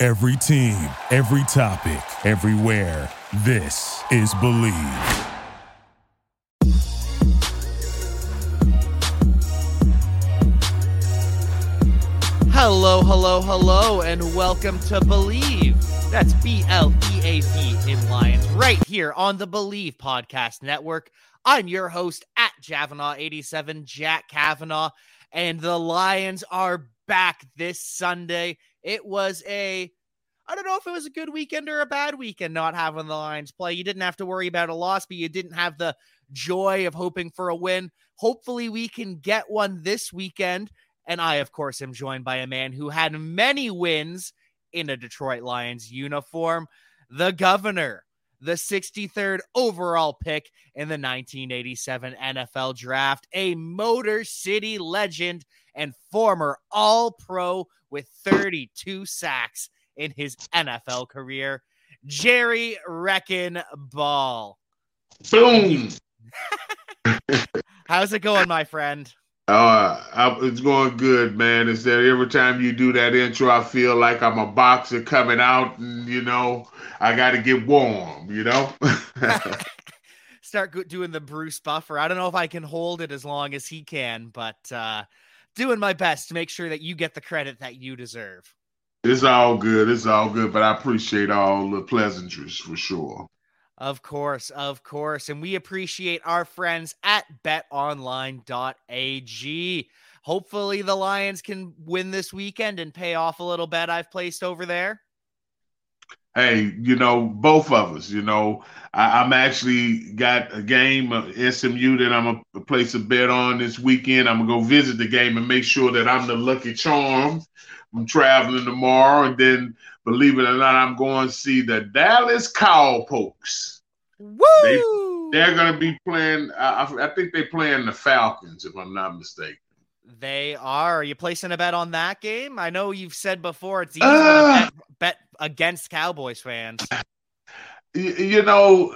Every team, every topic, everywhere. This is Bleav. Hello, hello, hello, and welcome to Bleav. That's B L E A V in Lions, right here on the Bleav Podcast Network. I'm your host at Javanaugh87, Jack Kavanaugh, and the Lions are back this Sunday. It was a I don't know if it was a good weekend or a bad weekend not having the Lions play. You didn't have to worry about a loss, but you didn't have the joy of hoping for a win. Hopefully, we can get one this weekend. And I, of course, am joined by a man who had many wins in a Detroit Lions uniform, the governor, the 63rd overall pick in the 1987 NFL draft, a Motor City legend and former All Pro with 32 sacks in his NFL career, Jerry Wrecking Ball. Boom. How's it going, my friend? Uh, I, it's going good, man. Is that every time you do that intro, I feel like I'm a boxer coming out, and you know, I got to get warm. You know. Start doing the Bruce Buffer. I don't know if I can hold it as long as he can, but uh, doing my best to make sure that you get the credit that you deserve. It's all good. It's all good, but I appreciate all the pleasantries for sure. Of course, of course. And we appreciate our friends at betonline.ag. Hopefully, the Lions can win this weekend and pay off a little bet I've placed over there. Hey, you know, both of us, you know, I, am actually got a game, uh, SMU, that I'm going to place a bet on this weekend. I'm going to go visit the game and make sure that I'm the lucky charm. I'm traveling tomorrow, and then believe it or not, I'm going to see the Dallas Cowpokes. Woo! They, are going to be playing. I, I think they're playing the Falcons, if I'm not mistaken. They are. Are you placing a bet on that game? I know you've said before it's easy uh, to bet, bet against Cowboys fans. You know,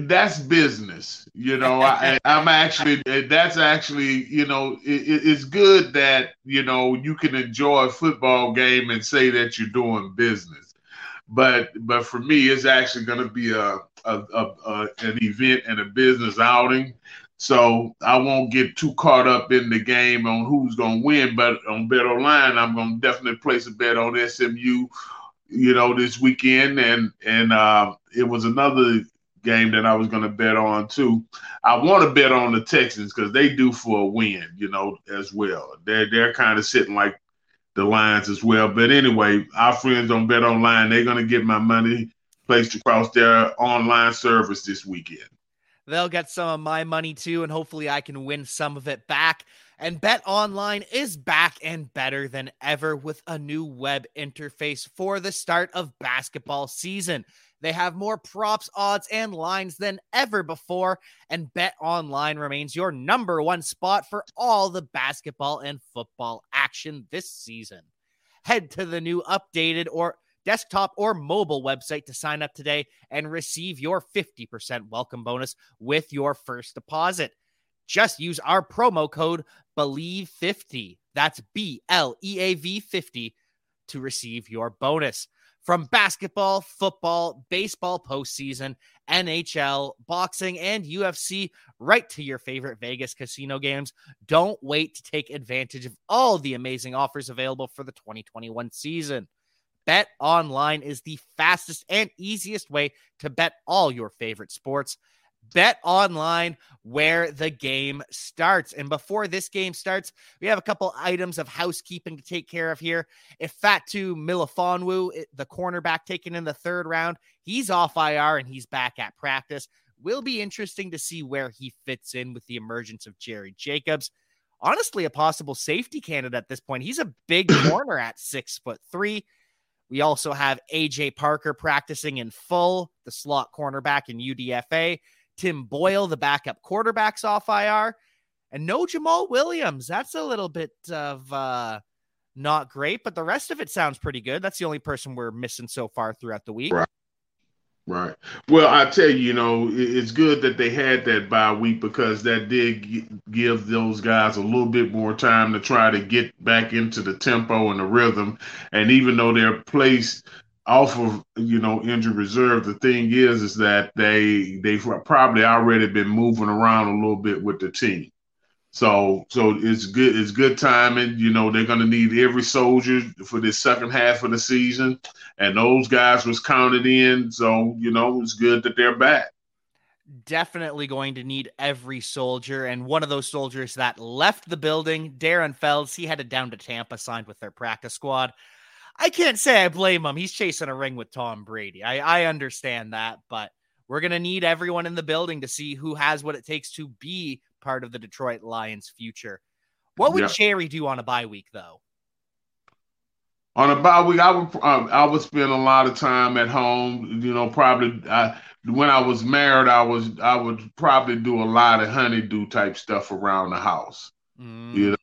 that's business. You know, I, am actually that's actually you know it, it's good that you know you can enjoy a football game and say that you're doing business, but but for me it's actually going to be a, a, a, a an event and a business outing. So I won't get too caught up in the game on who's going to win, but on Bet Online, I'm going to definitely place a bet on SMU you know, this weekend, and and uh, it was another game that I was going to bet on too. I want to bet on the Texans because they do for a win, you know, as well. They're they're kind of sitting like the Lions as well. But anyway, our friends on Bet Online, they're going to get my money placed across their online service this weekend. They'll get some of my money too, and hopefully I can win some of it back. And Bet Online is back and better than ever with a new web interface for the start of basketball season. They have more props, odds, and lines than ever before, and Bet Online remains your number one spot for all the basketball and football action this season. Head to the new updated or desktop or mobile website to sign up today and receive your 50% welcome bonus with your first deposit. Just use our promo code BLEAV50. That's B L E A V 50 to receive your bonus. From basketball, football, baseball postseason, NHL, boxing, and UFC, right to your favorite Vegas casino games. Don't wait to take advantage of all the amazing offers available for the 2021 season. Bet online is the fastest and easiest way to bet all your favorite sports. Bet online where the game starts. And before this game starts, we have a couple items of housekeeping to take care of here. Ifeatu Melifonwu, the cornerback taken in the third round, he's off IR and he's back at practice. Will be interesting to see where he fits in with the emergence of Jerry Jacobs. Honestly, a possible safety candidate at this point. He's a big corner at six foot three. We also have AJ Parker practicing in full, the slot cornerback in UDFA. Tim Boyle, the backup quarterback's off IR. And no Jamaal Williams. That's a little bit of uh, not great, but the rest of it sounds pretty good. That's the only person we're missing so far throughout the week. Right. Right. Well, I tell you, you know, it's good that they had that bye week because that did give those guys a little bit more time to try to get back into the tempo and the rhythm. And even though they're placed off of you know injured reserve, the thing is, is that they they've probably already been moving around a little bit with the team. So so it's good it's good timing. You know, they're gonna need every soldier for this second half of the season. And those guys was counted in. So, you know, it's good that they're back. Definitely going to need every soldier. And one of those soldiers that left the building, Darren Fells, he headed down to Tampa, signed with their practice squad. I can't say I blame him. He's chasing a ring with Tom Brady. I, I understand that, but we're going to need everyone in the building to see who has what it takes to be part of the Detroit Lions' future. What would Jerry do on a bye week, though? On a bye week, I would um, I would spend a lot of time at home. You know, probably I, when I was married, I was I would probably do a lot of honeydew type stuff around the house. Mm. You know,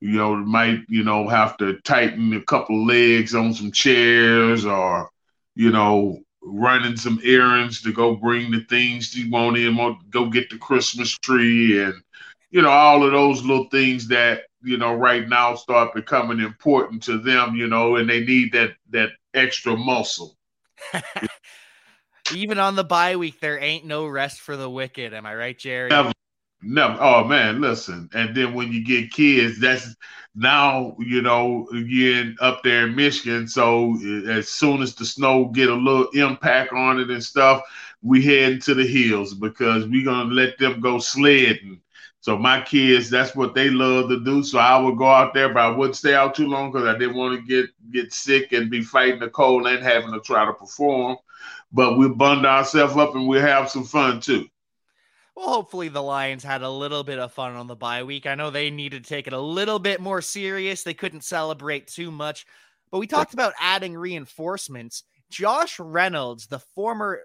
you know, might you know have to tighten a couple legs on some chairs, or you know, running some errands to go bring the things you want in, go get the Christmas tree, and you know all of those little things that you know right now start becoming important to them. You know, and they need that that extra muscle. Even on the bye week, there ain't no rest for the wicked. Am I right, Jerry? Never, Never. Oh man, listen. And then when you get kids, that's now you know you're up there in Michigan. So eh, as soon as the snow get a little impact on it and stuff, we head to the hills because we're gonna let them go sledding. So my kids, that's what they love to do. So I would go out there, but I wouldn't stay out too long because I didn't want to get get sick and be fighting the cold and having to try to perform. But we bundle ourselves up and we have some fun too. Well, hopefully the Lions had a little bit of fun on the bye week. I know they needed to take it a little bit more serious. They couldn't celebrate too much. But we talked about adding reinforcements. Josh Reynolds, the former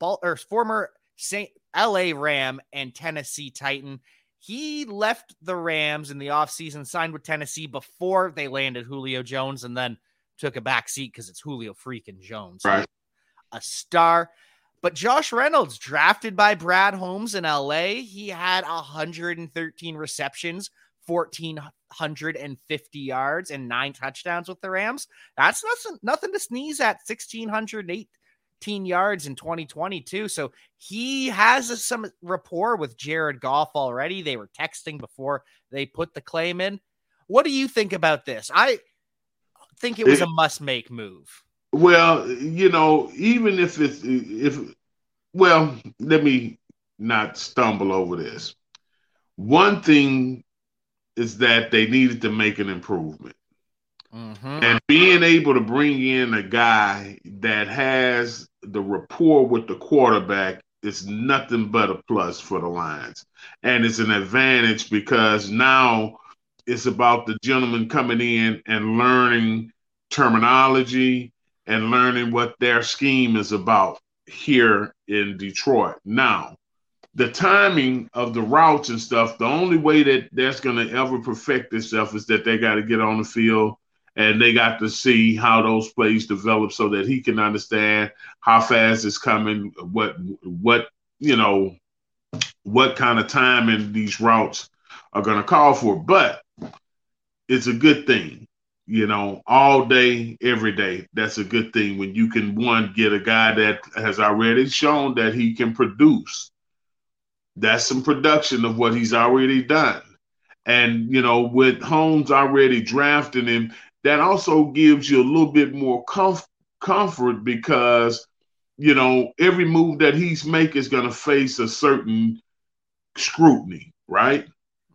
or former St. LA Ram and Tennessee Titan, he left the Rams in the offseason, signed with Tennessee before they landed Julio Jones, and then took a back seat because it's Julio freaking Jones. Right. A star. But Josh Reynolds, drafted by Brad Holmes in LA, he had 113 receptions, 1,450 yards, and nine touchdowns with the Rams. That's nothing, nothing to sneeze at. 1,618 yards in 2022. So he has some rapport with Jared Goff already. They were texting before they put the claim in. What do you think about this? I think it was a must make move. Well, you know, even if it's if well, let me not stumble over this. One thing is that they needed to make an improvement. Mm-hmm. And being able to bring in a guy that has the rapport with the quarterback is nothing but a plus for the Lions. And it's an advantage because now it's about the gentleman coming in and learning terminology and learning what their scheme is about here in Detroit. Now, the timing of the routes and stuff, the only way that that's going to ever perfect itself is that they got to get on the field and they got to see how those plays develop so that he can understand how fast it's coming, what what you know, what kind of timing these routes are going to call for. But it's a good thing you know, all day, every day. That's a good thing when you can one get a guy that has already shown that he can produce. That's some production of what he's already done. And you know, with Holmes already drafting him, that also gives you a little bit more comf- comfort because you know every move that he's making is going to face a certain scrutiny, right?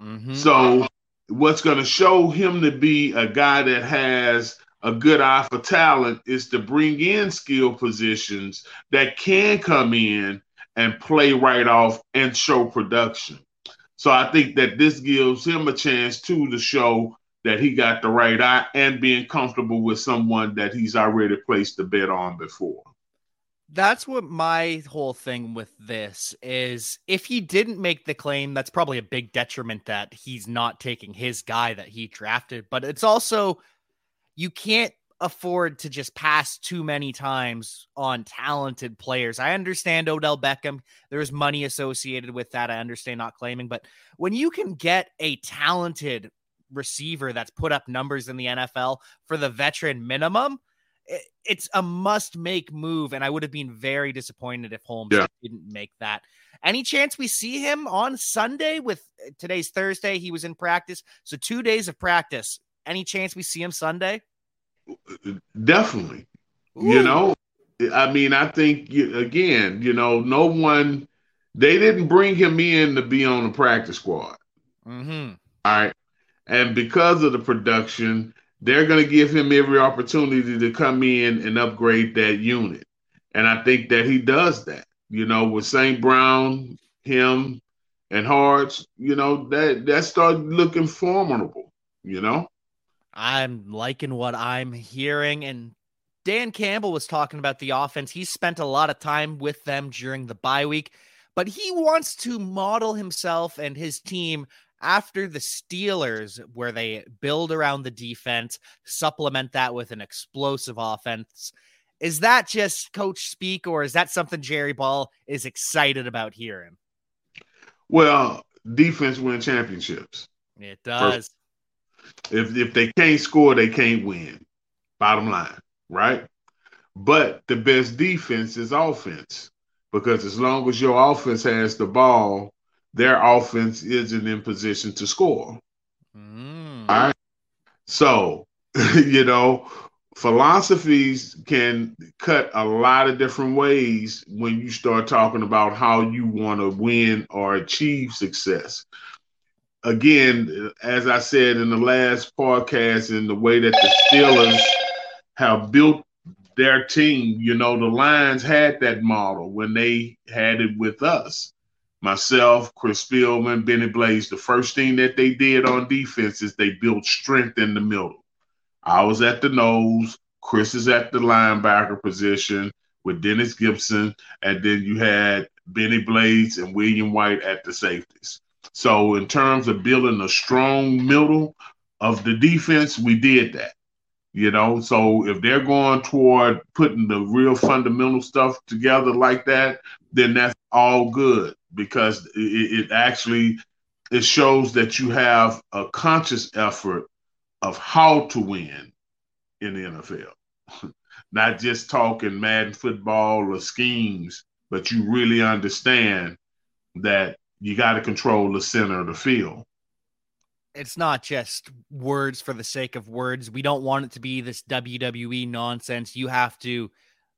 Mm-hmm. So what's going to show him to be a guy that has a good eye for talent is to bring in skill positions that can come in and play right off and show production. So I think that this gives him a chance too to show that he got the right eye and being comfortable with someone that he's already placed the bet on before. That's what my whole thing with this is. If he didn't make the claim, that's probably a big detriment that he's not taking his guy that he drafted. But it's also, you can't afford to just pass too many times on talented players. I understand Odell Beckham. There's money associated with that. I understand not claiming, but when you can get a talented receiver that's put up numbers in the NFL for the veteran minimum, it's a must make move. And I would have been very disappointed if Holmes yeah. didn't make that. Any chance we see him on Sunday with uh, today's Thursday? He was in practice. So two days of practice. Any chance we see him Sunday? Definitely. Ooh. You know, I mean, I think again, you know, no one they didn't bring him in to be on the practice squad. Mm-hmm. All right, and because of the production, they're going to give him every opportunity to come in and upgrade that unit, and I think that he does that. You know, with St. Brown, him, and Harts, you know that that started looking formidable. You know. I'm liking what I'm hearing. And Dan Campbell was talking about the offense. He spent a lot of time with them during the bye week, but he wants to model himself and his team after the Steelers, where they build around the defense, supplement that with an explosive offense. Is that just coach speak, or is that something Jerry Ball is excited about hearing? Well, defense win championships. It does. First, if if they can't score, they can't win. Bottom line, right? But the best defense is offense because as long as your offense has the ball, their offense isn't in position to score. Mm. All right. So, you know, philosophies can cut a lot of different ways when you start talking about how you want to win or achieve success again, as I said in the last podcast, in the way that the Steelers have built their team, you know, the Lions had that model when they had it with us. Myself, Chris Spielman, Bennie Blades, the first thing that they did on defense is they built strength in the middle. I was at the nose, Chris is at the linebacker position with Dennis Gibson, and then you had Bennie Blades and William White at the safeties. So in terms of building a strong middle of the defense, we did that. You know, so if they're going toward putting the real fundamental stuff together like that, then that's all good because it, it actually it shows that you have a conscious effort of how to win in the NFL. Not just talking Madden football or schemes, but you really understand that you got to control the center of the field. It's not just words for the sake of words. We don't want it to be this WWE nonsense. You have to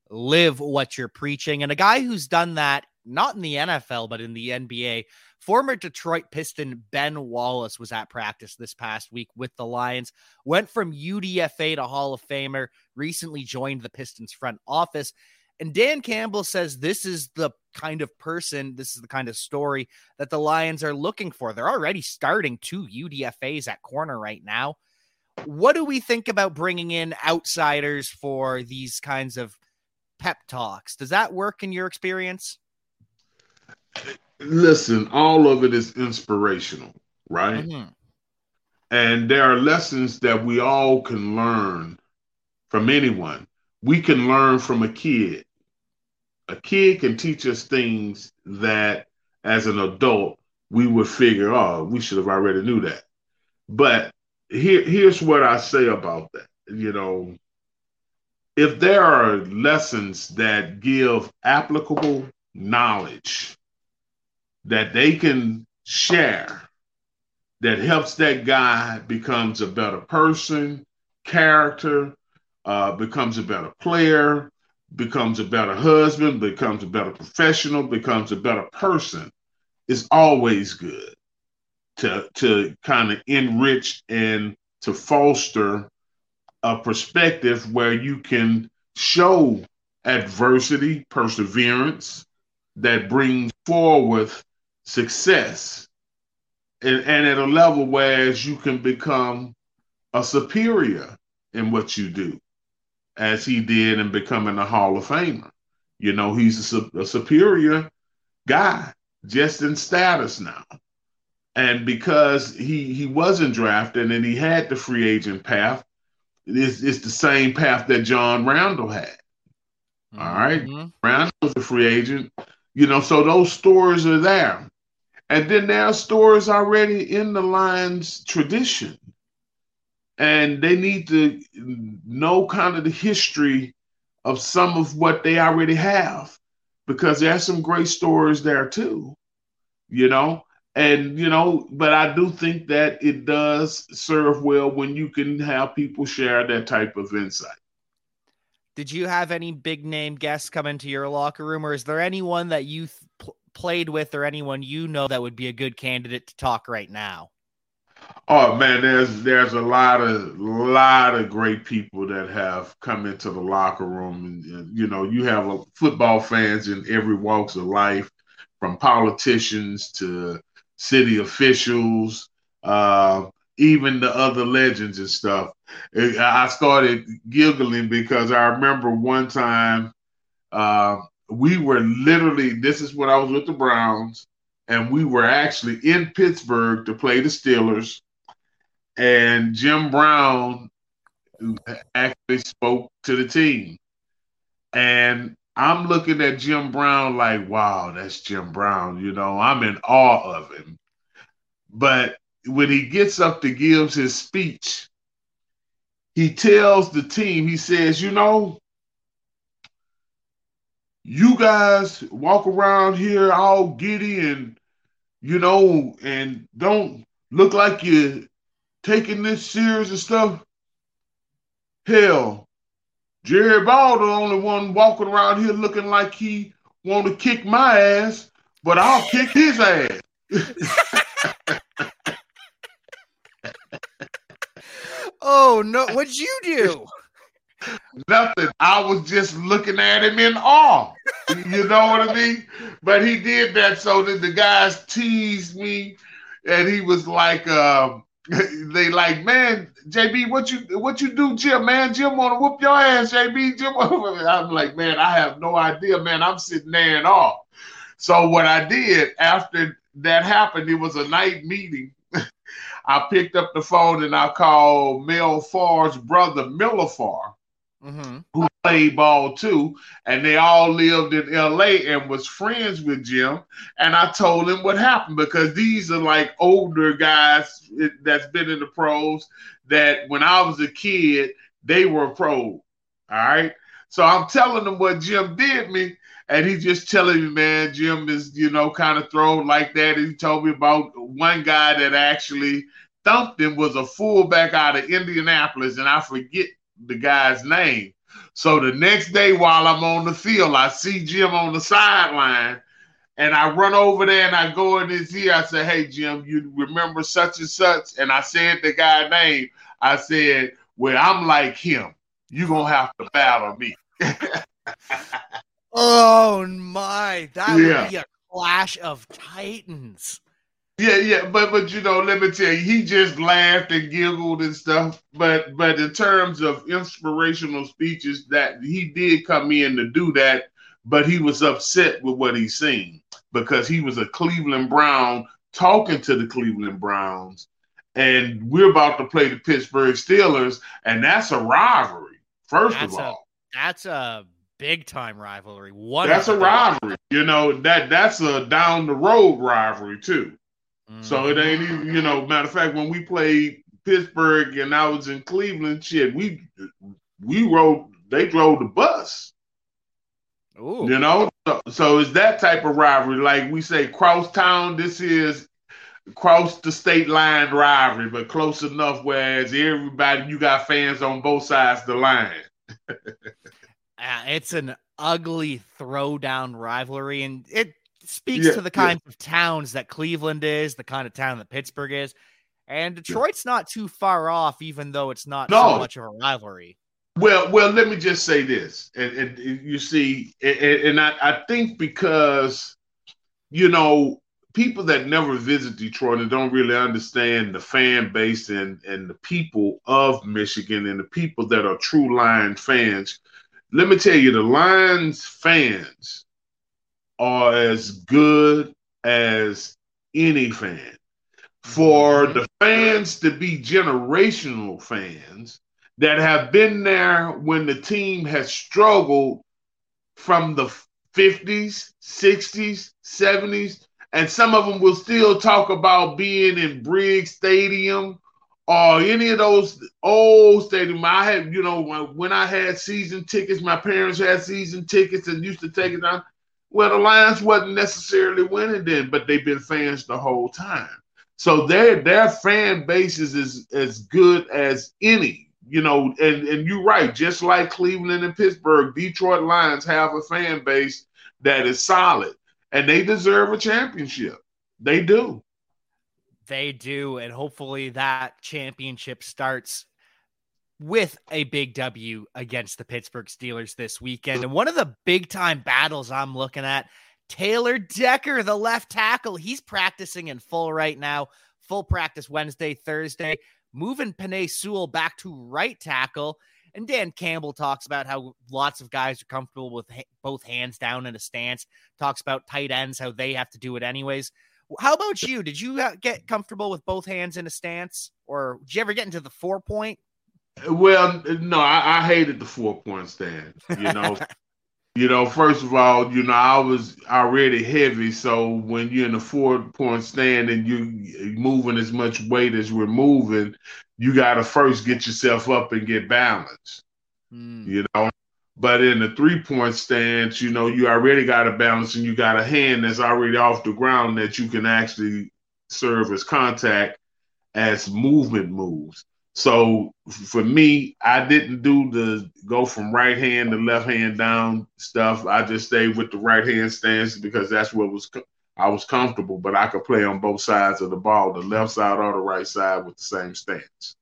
live what you're preaching. And a guy who's done that, not in the NFL, but in the NBA, former Detroit Piston Ben Wallace was at practice this past week with the Lions, went from UDFA to Hall of Famer, recently joined the Pistons front office. And Dan Campbell says this is the kind of person, this is the kind of story that the Lions are looking for. They're already starting two UDFAs at corner right now. What do we think about bringing in outsiders for these kinds of pep talks? Does that work in your experience? Listen, all of it is inspirational, right? Mm-hmm. And there are lessons that we all can learn from anyone. We can learn from a kid a kid can teach us things that as an adult we would figure, oh, we should have already knew that. But here, here's what I say about that. You know, if there are lessons that give applicable knowledge that they can share that helps that guy becomes a better person, character, uh, becomes a better player, becomes a better husband, becomes a better professional, becomes a better person, is always good to to kind of enrich and to foster a perspective where you can show adversity, perseverance that brings forward success. And, and at a level where you can become a superior in what you do, as he did in becoming a Hall of Famer. You know, he's a, a superior guy, just in status now. And because he he wasn't drafted and he had the free agent path, it's, it's the same path that John Randle had. Mm-hmm. All right. Mm-hmm. Randle was a free agent. You know, so those stories are there. And then there are stores already in the Lions tradition. And they need to know kind of the history of some of what they already have because there's some great stories there too, you know. And you know, but I do think that it does serve well when you can have people share that type of insight. Did you have any big name guests come into your locker room, or is there anyone that you th- played with, or anyone you know that would be a good candidate to talk right now? Oh man, there's there's a lot of lot of great people that have come into the locker room, and, and you know you have a, football fans in every walks of life, from politicians to city officials, uh, even the other legends and stuff. I started giggling because I remember one time uh, we were literally, this is when I was with the Browns, and we were actually in Pittsburgh to play the Steelers. And Jim Brown actually spoke to the team. And I'm looking at Jim Brown like, wow, that's Jim Brown. You know, I'm in awe of him. But when he gets up to gives his speech, he tells the team, he says, you know, you guys walk around here all giddy and you know, and don't look like you're taking this serious and stuff. Hell, Jerry Ball, the only one walking around here looking like he want to kick my ass, but I'll kick his ass. oh no! What'd you do? Nothing. I was just looking at him in awe. You know what I mean? But he did that so that the guys teased me, and he was like, um, they like, man, JB, what you what you do, Jim? Man, Jim want to whoop your ass, JB. Jim, I'm like, man, I have no idea, man. I'm sitting there and all. So what I did after that happened, it was a night meeting. I picked up the phone and I called Mel Farr's brother, Miller Farr, mm-hmm. who played ball too, and they all lived in LA and was friends with Jim. And I told him what happened because these are like older guys that's been in the pros that when I was a kid, they were pro. All right. So I'm telling them what Jim did me. And he's just telling me, man, Jim is, you know, kind of thrown like that. And He told me about one guy that actually thumped him was a fullback out of Indianapolis, and I forget the guy's name. So the next day while I'm on the field, I see Jim on the sideline and I run over there and I go in his ear. I say, Hey, Jim, you remember such and such? And I said the guy's name. I said, Well, I'm like him. You're going to have to battle me. oh, my. That yeah. would be a clash of titans. Yeah, yeah, but but you know, let me tell you, he just laughed and giggled and stuff. But but in terms of inspirational speeches, that he did come in to do that, but he was upset with what he seen because he was a Cleveland Brown talking to the Cleveland Browns, and we're about to play the Pittsburgh Steelers, and that's a rivalry. First that's of all, a, that's a big time rivalry. One that's a rivalry. You know that that's a down the road rivalry too. So it ain't even, you know, matter of fact, when we played Pittsburgh and I was in Cleveland, shit, we we rode they drove the bus. Ooh. You know, so, so it's that type of rivalry. Like we say, cross town, this is cross the state line rivalry, but close enough whereas everybody you got fans on both sides of the line. uh, it's an ugly throwdown rivalry, and it speaks yeah, to the kinds yeah. of towns that Cleveland is, the kind of town that Pittsburgh is. And Detroit's not too far off, even though it's not no. so much of a rivalry. Well, well, let me just say this, and, and you see, and, and I, I think because you know people that never visit Detroit and don't really understand the fan base and, and the people of Michigan and the people that are true Lion fans, let me tell you, the Lions fans are as good as any fan. For mm-hmm. the fans to be generational fans that have been there when the team has struggled from the 50s, 60s, 70s, and some of them will still talk about being in Briggs Stadium or any of those old stadiums. I had, you know, when I had season tickets, my parents had season tickets and used to take it down. Well, the Lions wasn't necessarily winning then, but they've been fans the whole time. So their their fan base is as, as good as any, you know, and, and you're right, just like Cleveland and Pittsburgh, Detroit Lions have a fan base that is solid and they deserve a championship. They do. They do. And hopefully that championship starts with a big W against the Pittsburgh Steelers this weekend. And one of the big time battles I'm looking at Taylor Decker, the left tackle, he's practicing in full right now. Full practice Wednesday, Thursday, moving Penei Sewell back to right tackle. And Dan Campbell talks about how lots of guys are comfortable with ha- both hands down in a stance. Talks about tight ends, how they have to do it anyways. How about you? Did you uh, get comfortable with both hands in a stance, or did you ever get into the four point? Well, no, I, I hated the four point stand. You know, you know, first of all, you know, I was already heavy, so when you're in a four point stand and you're moving as much weight as we're moving, you got to first get yourself up and get balance. Mm. You know, but in the three point stance, you know, you already got a balance and you got a hand that's already off the ground that you can actually serve as contact as movement moves. So for me, I didn't do the go from right hand to left hand down stuff. I just stayed with the right hand stance because that's what was I was comfortable, but I could play on both sides of the ball, the left side or the right side with the same stance.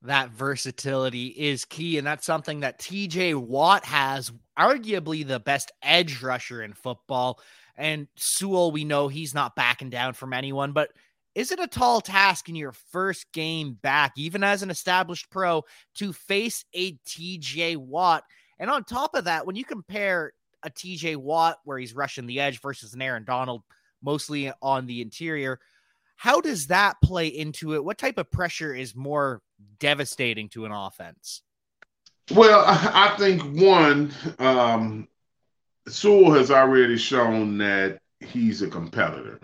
That versatility is key, and that's something that TJ Watt has, arguably the best edge rusher in football. And Sewell, we know he's not backing down from anyone, but is it a tall task in your first game back, even as an established pro, to face a TJ Watt? And on top of that, when you compare a TJ Watt where he's rushing the edge versus an Aaron Donald mostly on the interior. How does that play into it? What type of pressure is more devastating to an offense? Well, I think one, um, Sewell has already shown that he's a competitor.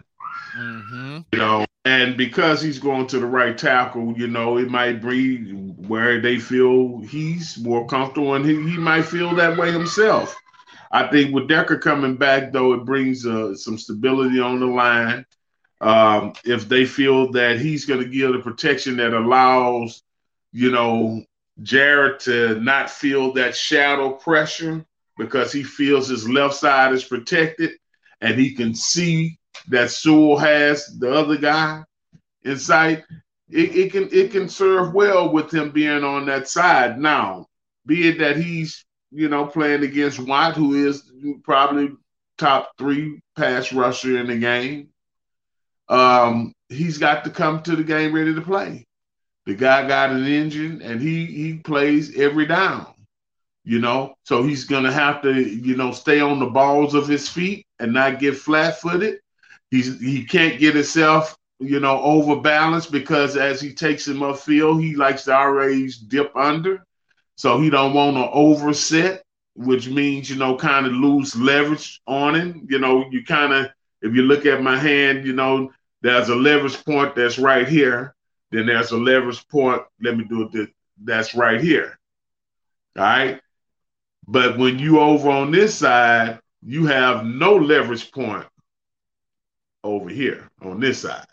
Mm-hmm. You know, and because he's going to the right tackle, you know, it might be where they feel he's more comfortable, and he, he might feel that way himself. I think with Decker coming back, though, it brings uh, some stability on the line. Um, if they feel that he's going to give the protection that allows, you know, Jared to not feel that shadow pressure because he feels his left side is protected and he can see that Sewell has the other guy in sight, it, it can it can serve well with him being on that side. Now, be it that he's you know, playing against Watt, who is probably top three pass rusher in the game. Um, he's got to come to the game ready to play. The guy got an engine and he he plays every down. You know, so he's gonna have to, you know, stay on the balls of his feet and not get flat footed. He's he can't get himself, you know, overbalanced because as he takes him upfield, he likes to always dip under. So he don't want to overset, which means, you know, kind of lose leverage on him. You know, you kind of, if you look at my hand, you know, there's a leverage point that's right here. Then there's a leverage point. Let me do it. That's right here. All right. But when you over on this side, you have no leverage point over here on this side.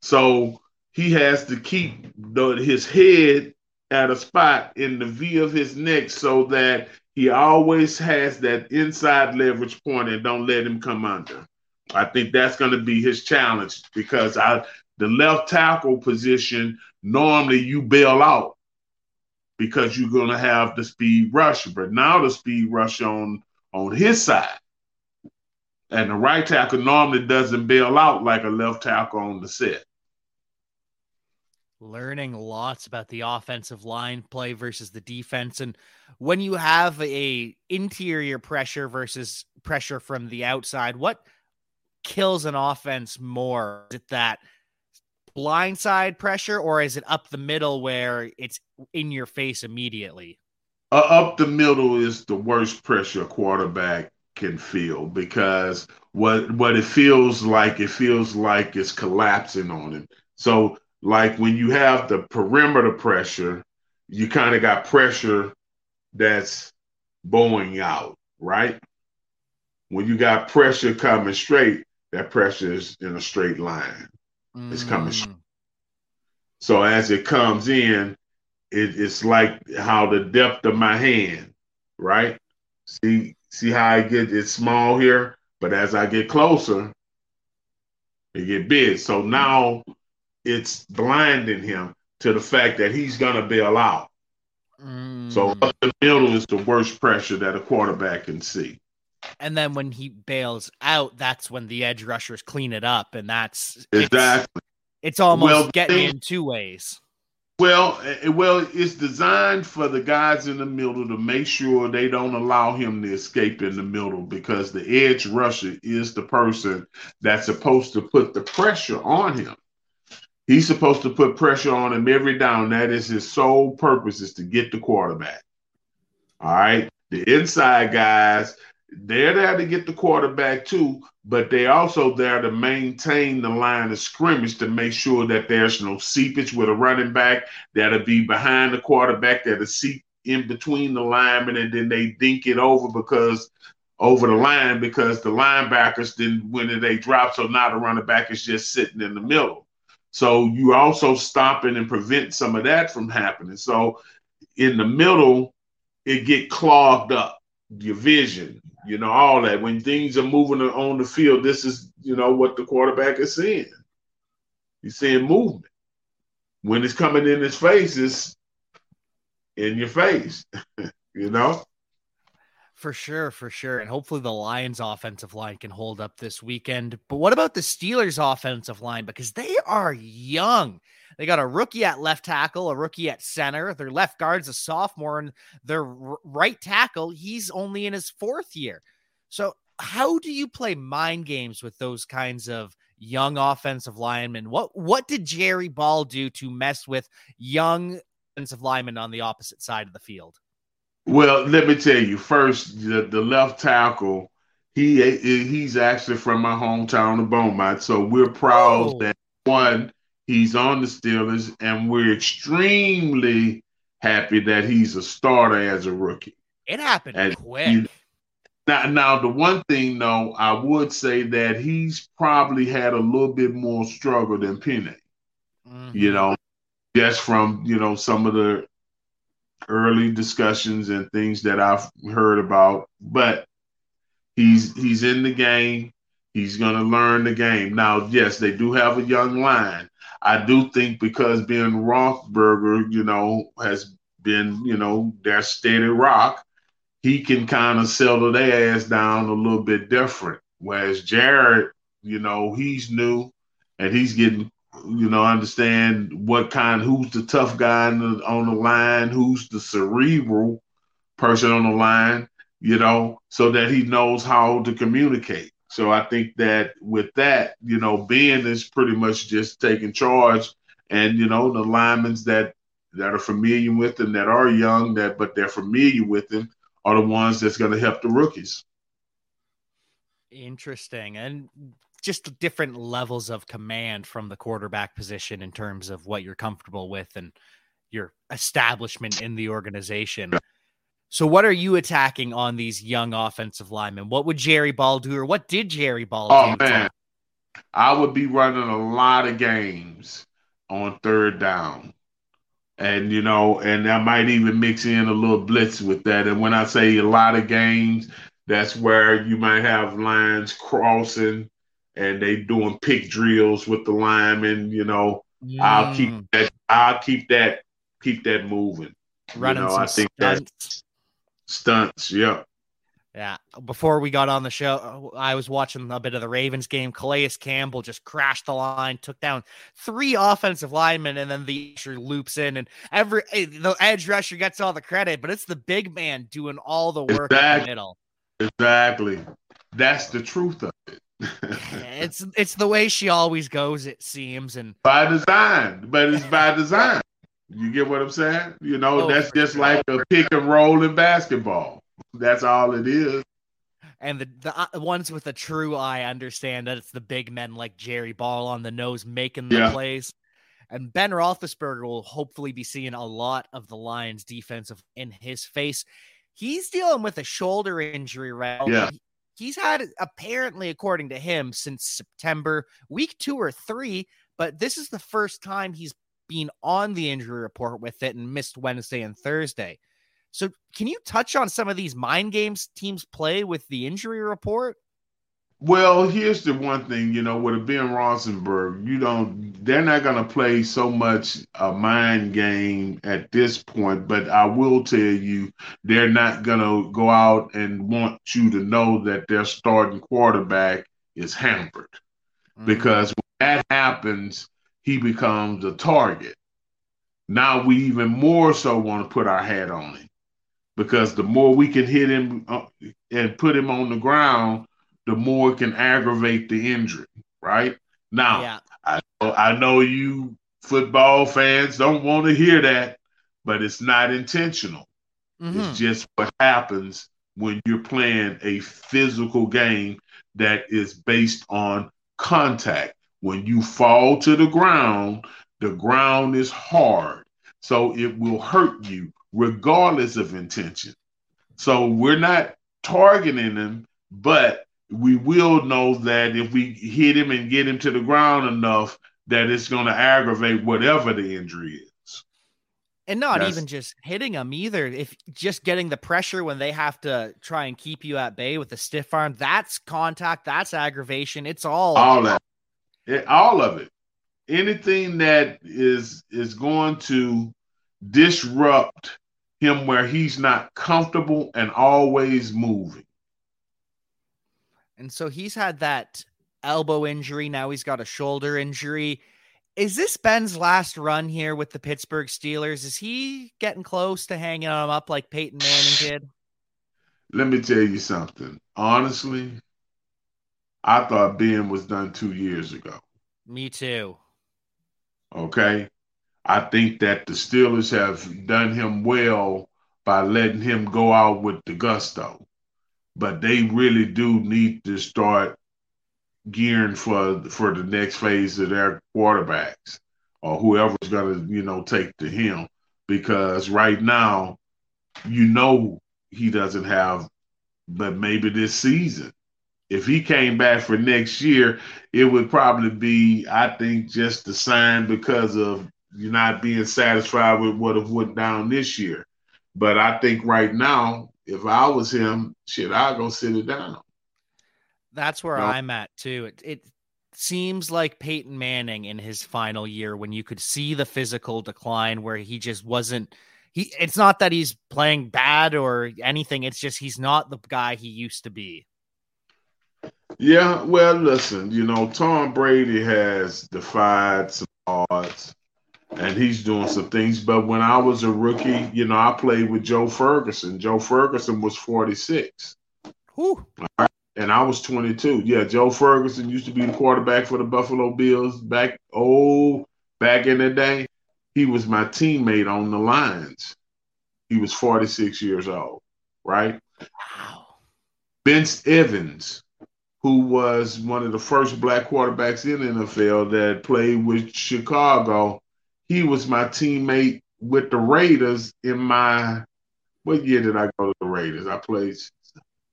So he has to keep the, his head at a spot in the V of his neck so that he always has that inside leverage point and don't let him come under. I think that's going to be his challenge because I the left tackle position normally you bail out because you're going to have the speed rush, but now the speed rush on on his side. And the right tackle normally doesn't bail out like a left tackle on the set. Learning lots about the offensive line play versus the defense. And when you have a interior pressure versus pressure from the outside, what kills an offense more? Is it that blindside pressure or is it up the middle where it's in your face immediately? Uh, up the middle is the worst pressure a quarterback can feel because what what it feels like it feels like it's collapsing on him. So like when you have the perimeter pressure, you kind of got pressure that's bowing out, right? When you got pressure coming straight, that pressure is in a straight line. Mm. It's coming. Mm. So as it comes in, it, it's like how the depth of my hand, right? See, see how I get it small here, but as I get closer, it get big. So now it's blinding him to the fact that he's gonna bail out. Mm. So the middle is the worst pressure that a quarterback can see. And then when he bails out, that's when the edge rushers clean it up, and that's exactly. It's, it's almost well, getting they, in two ways. Well, eh, eh, well, it's designed for the guys in the middle to make sure they don't allow him to escape in the middle because the edge rusher is the person that's supposed to put the pressure on him. He's supposed to put pressure on him every down. That is his sole purpose is to get the quarterback. All right. The inside guys, they're there to get the quarterback too, but they're also there to maintain the line of scrimmage to make sure that there's no seepage with a running back that'll be behind the quarterback that'll seep in between the linemen and then they dink it over because over the line because the linebackers didn't when they drop, so now the running back is just sitting in the middle. So you also stopping and prevent some of that from happening. So in the middle, it get clogged up your vision, you know, all that. When things are moving on the field, this is, you know, what the quarterback is seeing. He's seeing movement. When it's coming in his face, it's in your face, you know? For sure, for sure. And hopefully the Lions offensive line can hold up this weekend. But what about the Steelers offensive line? Because they are young. They got a rookie at left tackle, a rookie at center. Their left guard's a sophomore, and their right tackle, he's only in his fourth year. So, how do you play mind games with those kinds of young offensive linemen? What what did Jerry Ball do to mess with young offensive linemen on the opposite side of the field? Well, let me tell you first, the, the left tackle, he he's actually from my hometown of Beaumont, so we're proud oh. that one He's on the Steelers, and we're extremely happy that he's a starter as a rookie. It happened and quick. He, now, now, the one thing though, I would say that he's probably had a little bit more struggle than Penei. Mm-hmm. You know, just from you know some of the early discussions and things that I've heard about. But he's he's in the game. He's going to learn the game. Now, yes, they do have a young line, I do think because Ben Roethlisberger, you know, has been, you know, their steady rock, he can kind of settle their ass down a little bit different. Whereas Jared, you know, he's new and he's getting, you know, understand what kind, who's the tough guy on the, on the line, who's the cerebral person on the line, you know, so that he knows how to communicate. So I think that with that, you know, Ben is pretty much just taking charge, and you know, the linemen that that are familiar with him, that are young, that but they're familiar with him, are the ones that's going to help the rookies. Interesting, and just different levels of command from the quarterback position in terms of what you're comfortable with and your establishment in the organization. So, what are you attacking on these young offensive linemen? What would Jerry Ball do, or what did Jerry Ball oh, do? Oh man, I would be running a lot of games on third down, and you know, and I might even mix in a little blitz with that. And when I say a lot of games, that's where you might have lines crossing, and they doing pick drills with the linemen. You know. I'll keep mm. that. I'll keep that. Keep that moving. Running you know, some I think stunts. Stunts, yeah. Yeah. Before we got on the show, I was watching a bit of the Ravens game. Calais Campbell just crashed the line, took down three offensive linemen, and then the rusher loops in, and every eh, the edge rusher gets all the credit, but it's the big man doing all the work exactly. in the middle. Exactly. That's the truth of it. It's it's the way she always goes, it seems, and by design, but it's by design. You get what I'm saying? You know, oh, that's just sure. like a pick and roll in basketball. That's all it is. And the, the uh, ones with a true eye understand that it's the big men like Jerry Ball on the nose making the yeah. plays. And Ben Roethlisberger will hopefully be seeing a lot of the Lions' defensive in his face. He's dealing with a shoulder injury right Yeah. He's had apparently, according to him, since September, week two or three, but this is the first time he's been on the injury report with it and missed Wednesday and Thursday. So, can you touch on some of these mind games teams play with the injury report? Well, here's the one thing, you know, with a Ben Roethlisberger, you don't, they're not going to play so much a mind game at this point, but I will tell you, they're not going to go out and want you to know that their starting quarterback is hampered. Mm-hmm. Because when that happens, he becomes a target. Now we even more so want to put our hat on him because the more we can hit him uh, and put him on the ground, the more it can aggravate the injury. Right now, yeah. I I know you football fans don't want to hear that, but it's not intentional. Mm-hmm. It's just what happens when you're playing a physical game that is based on contact. When you fall to the ground, the ground is hard, so it will hurt you regardless of intention. So we're not targeting them, but we will know that if we hit him and get him to the ground enough, that it's going to aggravate whatever the injury is. And not that's, even just hitting him either. If just getting the pressure when they have to try and keep you at bay with a stiff arm, that's contact, that's aggravation. It's all all that, it, all of it. Anything that is is going to disrupt him where he's not comfortable and always moving. And so he's had that elbow injury. Now he's got a shoulder injury. Is this Ben's last run here with the Pittsburgh Steelers? Is he getting close to hanging on him up like Peyton Manning did? Let me tell you something. Honestly, I thought Ben was done two years ago. Me too. Okay. I think that the Steelers have done him well by letting him go out with the gusto. But they really do need to start gearing for for the next phase of their quarterbacks or whoever's going to, you know, take to him because right now you know he doesn't have but maybe this season if he came back for next year, it would probably be, I think, just a sign because of you're not being satisfied with what have went down this year. But I think right now, if I was him, shit, I'd go sit it down. That's where you know? I'm at too. It, it seems like Peyton Manning in his final year when you could see the physical decline where he just wasn't he it's not that he's playing bad or anything, it's just he's not the guy he used to be. Yeah, well, listen, you know, Tom Brady has defied some odds and he's doing some things. But when I was a rookie, you know, I played with Joe Ferguson. Joe Ferguson was 46. Whew. And I was 22. Yeah, Joe Ferguson used to be the quarterback for the Buffalo Bills back, oh, back in the day. He was my teammate on the Lions. He was 46 years old, right? Wow. Vince Evans, who was one of the first black quarterbacks in the NFL that played with Chicago, he was my teammate with the Raiders in my what year did I go to the Raiders? I played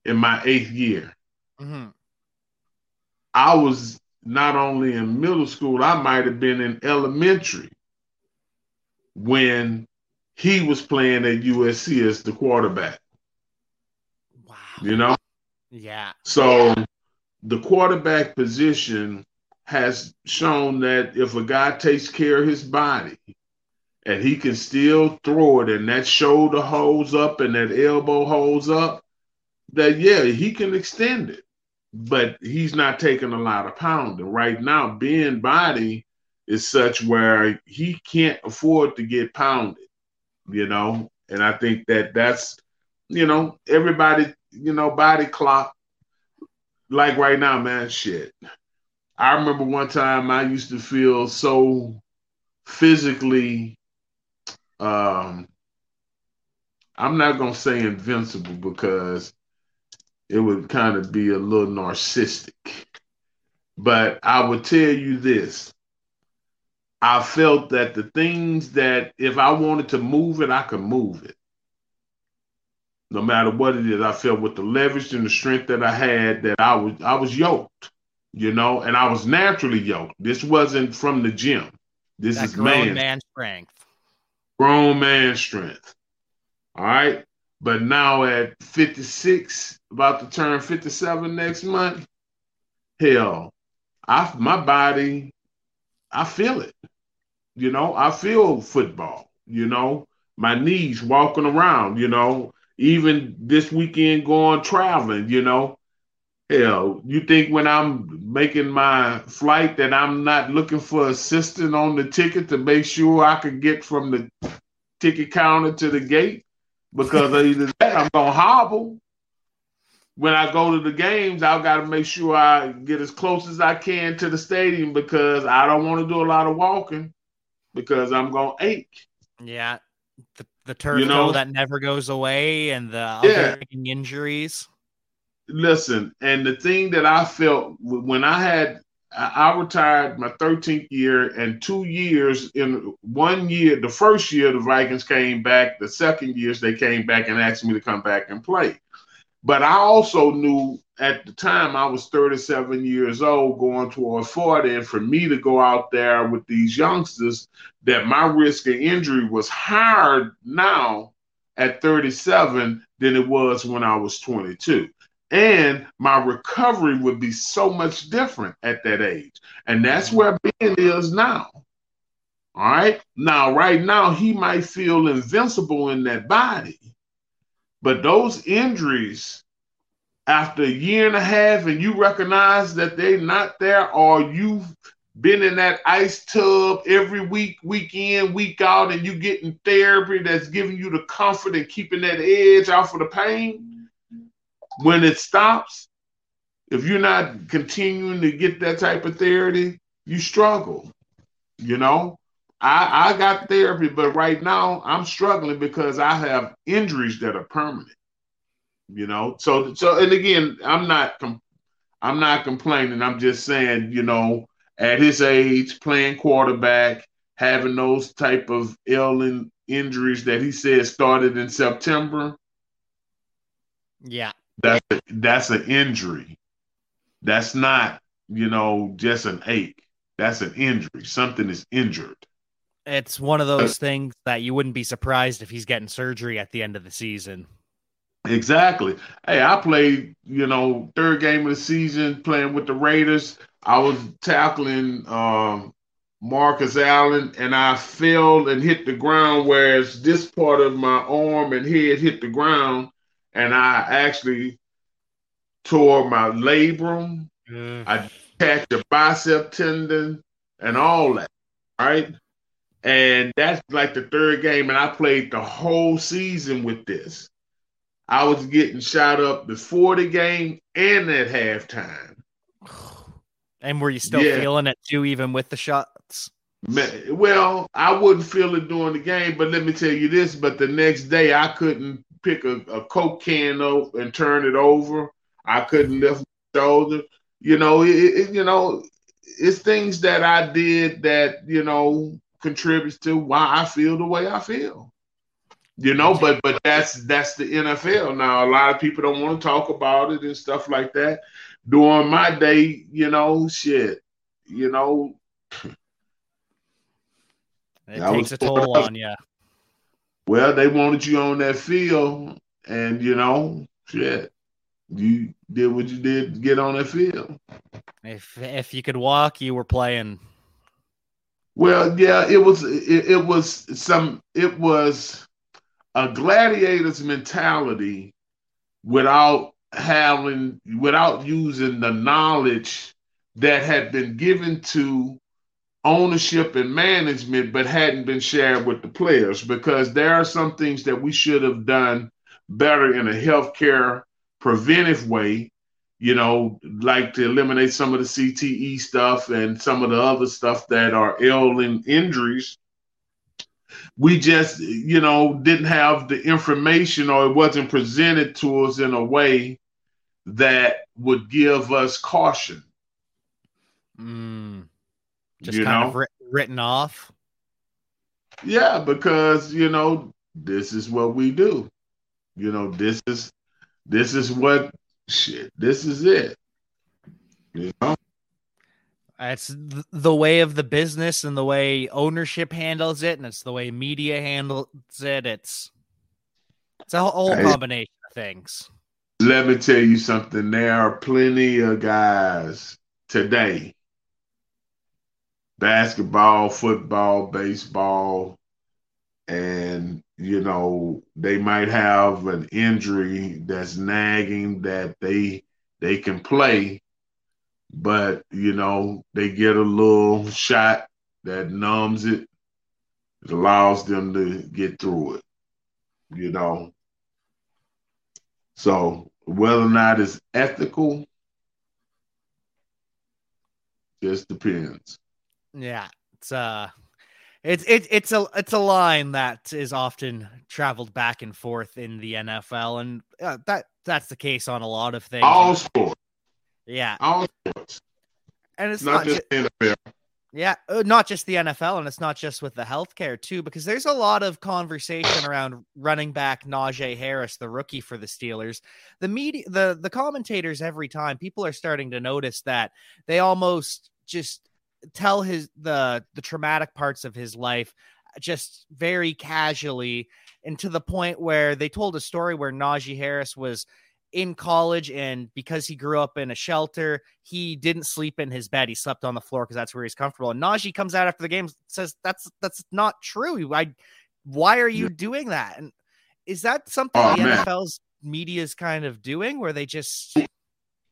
in my eighth year. Mm-hmm. I was not only in middle school, I might have been in elementary when he was playing at USC as the quarterback. Wow. You know? Yeah. So the quarterback position has shown that if a guy takes care of his body and he can still throw it and that shoulder holds up and that elbow holds up, that yeah, he can extend it, but he's not taking a lot of pounding right now. Ben body is such where he can't afford to get pounded, you know. And I think that that's, you know, everybody, you know, body clock. Like right now, man, shit. I remember one time I used to feel so physically um I'm not gonna say invincible because it would kind of be a little narcissistic. But I would tell you this. I felt that the things that if I wanted to move it, I could move it. No matter what it is, I felt with the leverage and the strength that I had that I was I was yoked, you know, and I was naturally yoked. This wasn't from the gym. This that is man, man strength. Grown man strength. All right. But now at 56, about to turn 57 next month, hell, I my body, I feel it. You know, I feel football, you know, my knees walking around, you know, even this weekend going traveling, you know. Hell, you think when I'm making my flight that I'm not looking for assistance on the ticket to make sure I can get from the ticket counter to the gate? Because either that I'm gonna hobble. When I go to the games, I've got to make sure I get as close as I can to the stadium because I don't want to do a lot of walking because I'm gonna ache. Yeah, the the turf you know, that never goes away and the yeah. injuries. Listen, and the thing that I felt when I had I retired my 13th year and two years in one year, the first year the Vikings came back, the second years they came back and asked me to come back and play. But I also knew at the time I was 37 years old, going toward 40, and for me to go out there with these youngsters, that my risk of injury was higher now at 37 than it was when I was 22. And my recovery would be so much different at that age. And that's mm-hmm. where Ben is now. All right. Now, right now, he might feel invincible in that body. But those injuries after a year and a half and you recognize that they're not there or you've been in that ice tub every week, week in, week out, and you getting therapy that's giving you the comfort and keeping that edge off of the pain, when it stops, if you're not continuing to get that type of therapy, you struggle. You know, I, I got therapy, but right now I'm struggling because I have injuries that are permanent you know. So so and again, I'm not I'm not complaining. I'm just saying, you know, at his age, playing quarterback, having those type of ailing injuries that he said started in September. Yeah, that's a, that's an injury. That's not you know just an ache. That's an injury. Something is injured. It's one of those things that you wouldn't be surprised if he's getting surgery at the end of the season. Exactly. Hey, I played, you know, third game of the season playing with the Raiders. I was tackling um, Marcus Allen and I fell and hit the ground, whereas this part of my arm and head hit the ground, and I actually tore my labrum. Mm. I attached a bicep tendon and all that, right? And that's like the third game, and I played the whole season with this. I was getting shot up before the game and at halftime. And were you still yeah. feeling it too, even with the shots? Well, I wouldn't feel it during the game, but let me tell you this: but the next day, I couldn't pick a, a coke can up and turn it over. I couldn't lift my shoulder. You know, it, it, you know, it's things that I did that you know contributes to why I feel the way I feel. You know, but but that's that's the NFL now. A lot of people don't want to talk about it and stuff like that. During my day, you know, shit, you know, it takes a toll on you. Well, they wanted you on that field, and you know, shit, you did what you did to get on that field. If if you could walk, you were playing. Well, yeah, it was it, it was some it was a gladiator's mentality without having without using the knowledge that had been given to ownership and management but hadn't been shared with the players because there are some things that we should have done better in a healthcare preventive way you know like to eliminate some of the cte stuff and some of the other stuff that are ailing injuries we just you know didn't have the information or it wasn't presented to us in a way that would give us caution. Mm. Just you kind know? of written off. Yeah, because you know this is what we do. You know this is this is what shit. This is it. You know. It's the way of the business and the way ownership handles it, and it's the way media handles it. It's it's a whole combination of things. Let me tell you something. There are plenty of guys today basketball, football, baseball, and you know, they might have an injury that's nagging that they they can play, but you know, they get a little shot that numbs it. It allows them to get through it. You know, so whether or not it's ethical just depends. Yeah, it's uh it's it, it's a it's a line that is often traveled back and forth in the NFL, and uh, that that's the case on a lot of things. All sports. Yeah. All sports. And it's not, not just NFL. Yeah, uh, not just the NFL, and it's not just with the healthcare too, because there's a lot of conversation around running back Najee Harris, the rookie for the Steelers. The media, the the commentators, every time people are starting to notice that they almost just tell his the the traumatic parts of his life uh, just very casually, and to the point where they told a story where Najee Harris was in college and because he grew up in a shelter, he didn't sleep in his bed. He slept on the floor because that's where he's comfortable. And Najee comes out after the game says that's that's not true. I why are you doing that? And is that something oh, the man. NFL's media is kind of doing where they just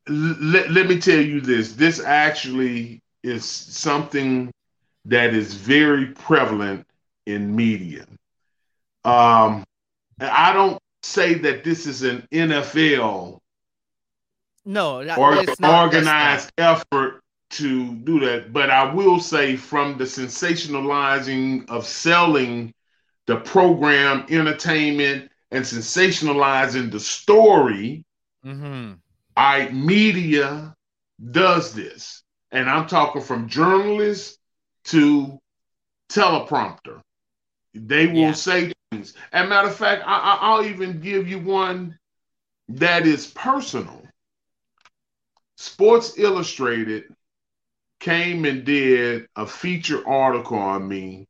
let, let me tell you this. This actually is something that is very prevalent in media. Um I don't say that this is an NFL no or organized effort to do that. But I will say, from the sensationalizing of selling the program, entertainment, and sensationalizing the story, mm-hmm. I media does this, and I'm talking from journalists to teleprompter. They will yeah. say things. As a matter of fact, I, I'll even give you one that is personal. Sports Illustrated came and did a feature article on me.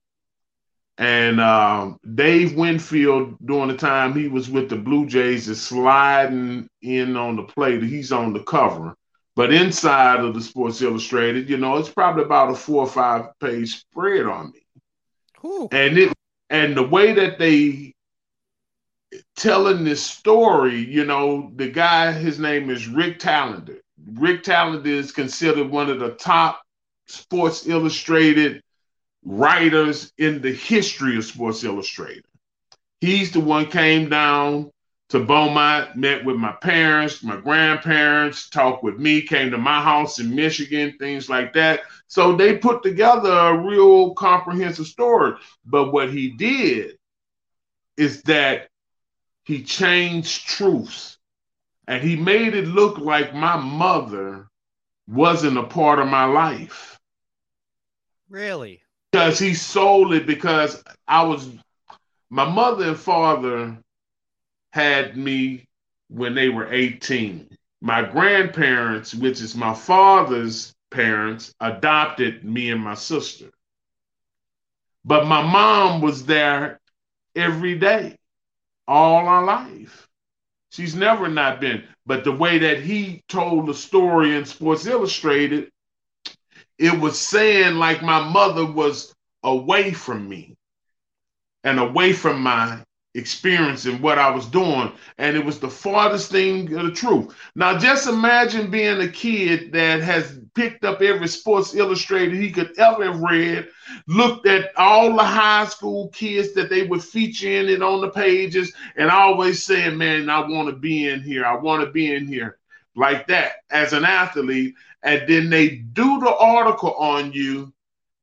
And um, Dave Winfield, during the time he was with the Blue Jays, is sliding in on the plate. He's on the cover. But inside of the Sports Illustrated, you know, it's probably about a four or five page spread on me. Ooh. And it and the way that they telling this story, you know, the guy, his name is Rick Telander. Rick Telander is considered one of the top Sports Illustrated writers in the history of Sports Illustrated. He's the one came down to Beaumont, met with my parents, my grandparents, talked with me, came to my house in Michigan, things like that. So they put together a real comprehensive story. But what he did is that he changed truths and he made it look like my mother wasn't a part of my life. Really? Because he sold it because I was my mother and father had me when they were 18. My grandparents, which is my father's parents, adopted me and my sister. But my mom was there every day, all our life. She's never not been. But the way that he told the story in Sports Illustrated, it was saying like my mother was away from me and away from my experiencing what I was doing, and it was the farthest thing of the truth. Now, just imagine being a kid that has picked up every Sports Illustrated he could ever have read, looked at all the high school kids that they would feature in it on the pages, and always saying, "Man, I want to be in here. I want to be in here." Like that as an athlete, and then they do the article on you,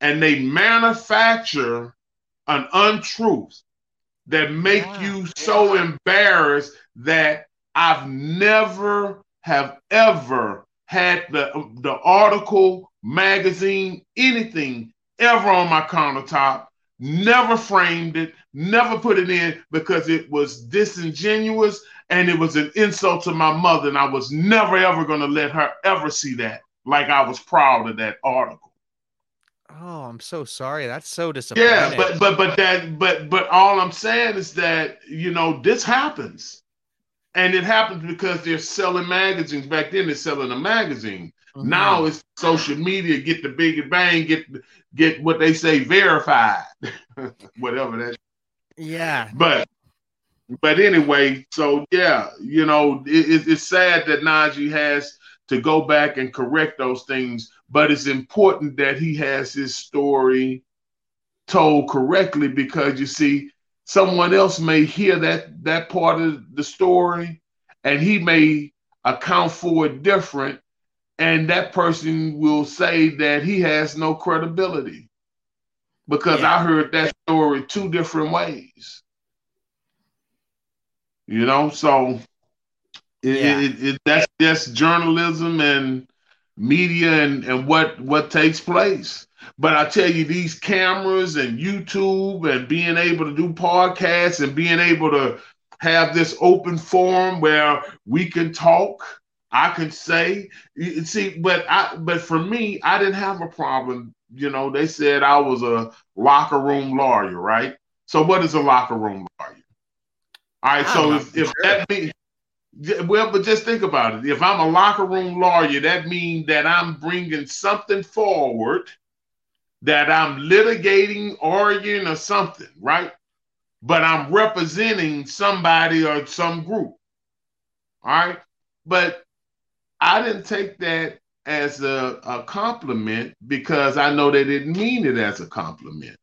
and they manufacture an untruth that make yeah. you so yeah. embarrassed that I've never have ever had the the article, magazine, anything ever on my countertop. Never framed it, never put it in because it was disingenuous and it was an insult to my mother, and I was never ever going to let her ever see that. Like I was proud of that article. Oh, I'm so sorry. That's so disappointing. Yeah, but but but that but but all I'm saying is that you know this happens, and it happens because they're selling magazines. Back then, they're selling a magazine. Mm-hmm. Now it's social media. Get the big bang. Get get what they say verified. Whatever that. Yeah. But but anyway, so yeah, you know, it, it's sad that Najee has to go back and correct those things but it's important that he has his story told correctly because you see someone else may hear that that part of the story and he may account for it different and that person will say that he has no credibility because yeah. i heard that story two different ways you know so it, yeah. it, it, that's just journalism and media and, and what what takes place. But I tell you, these cameras and YouTube and being able to do podcasts and being able to have this open forum where we can talk, I can say, see, but I but for me, I didn't have a problem. You know, they said I was a locker room lawyer, right? So what is a locker room lawyer? All right, so if, if that means well, but just think about it. If I'm a locker room lawyer, that means that I'm bringing something forward that I'm litigating, arguing, or something, right? But I'm representing somebody or some group. All right. But I didn't take that as a, a compliment because I know they didn't mean it as a compliment.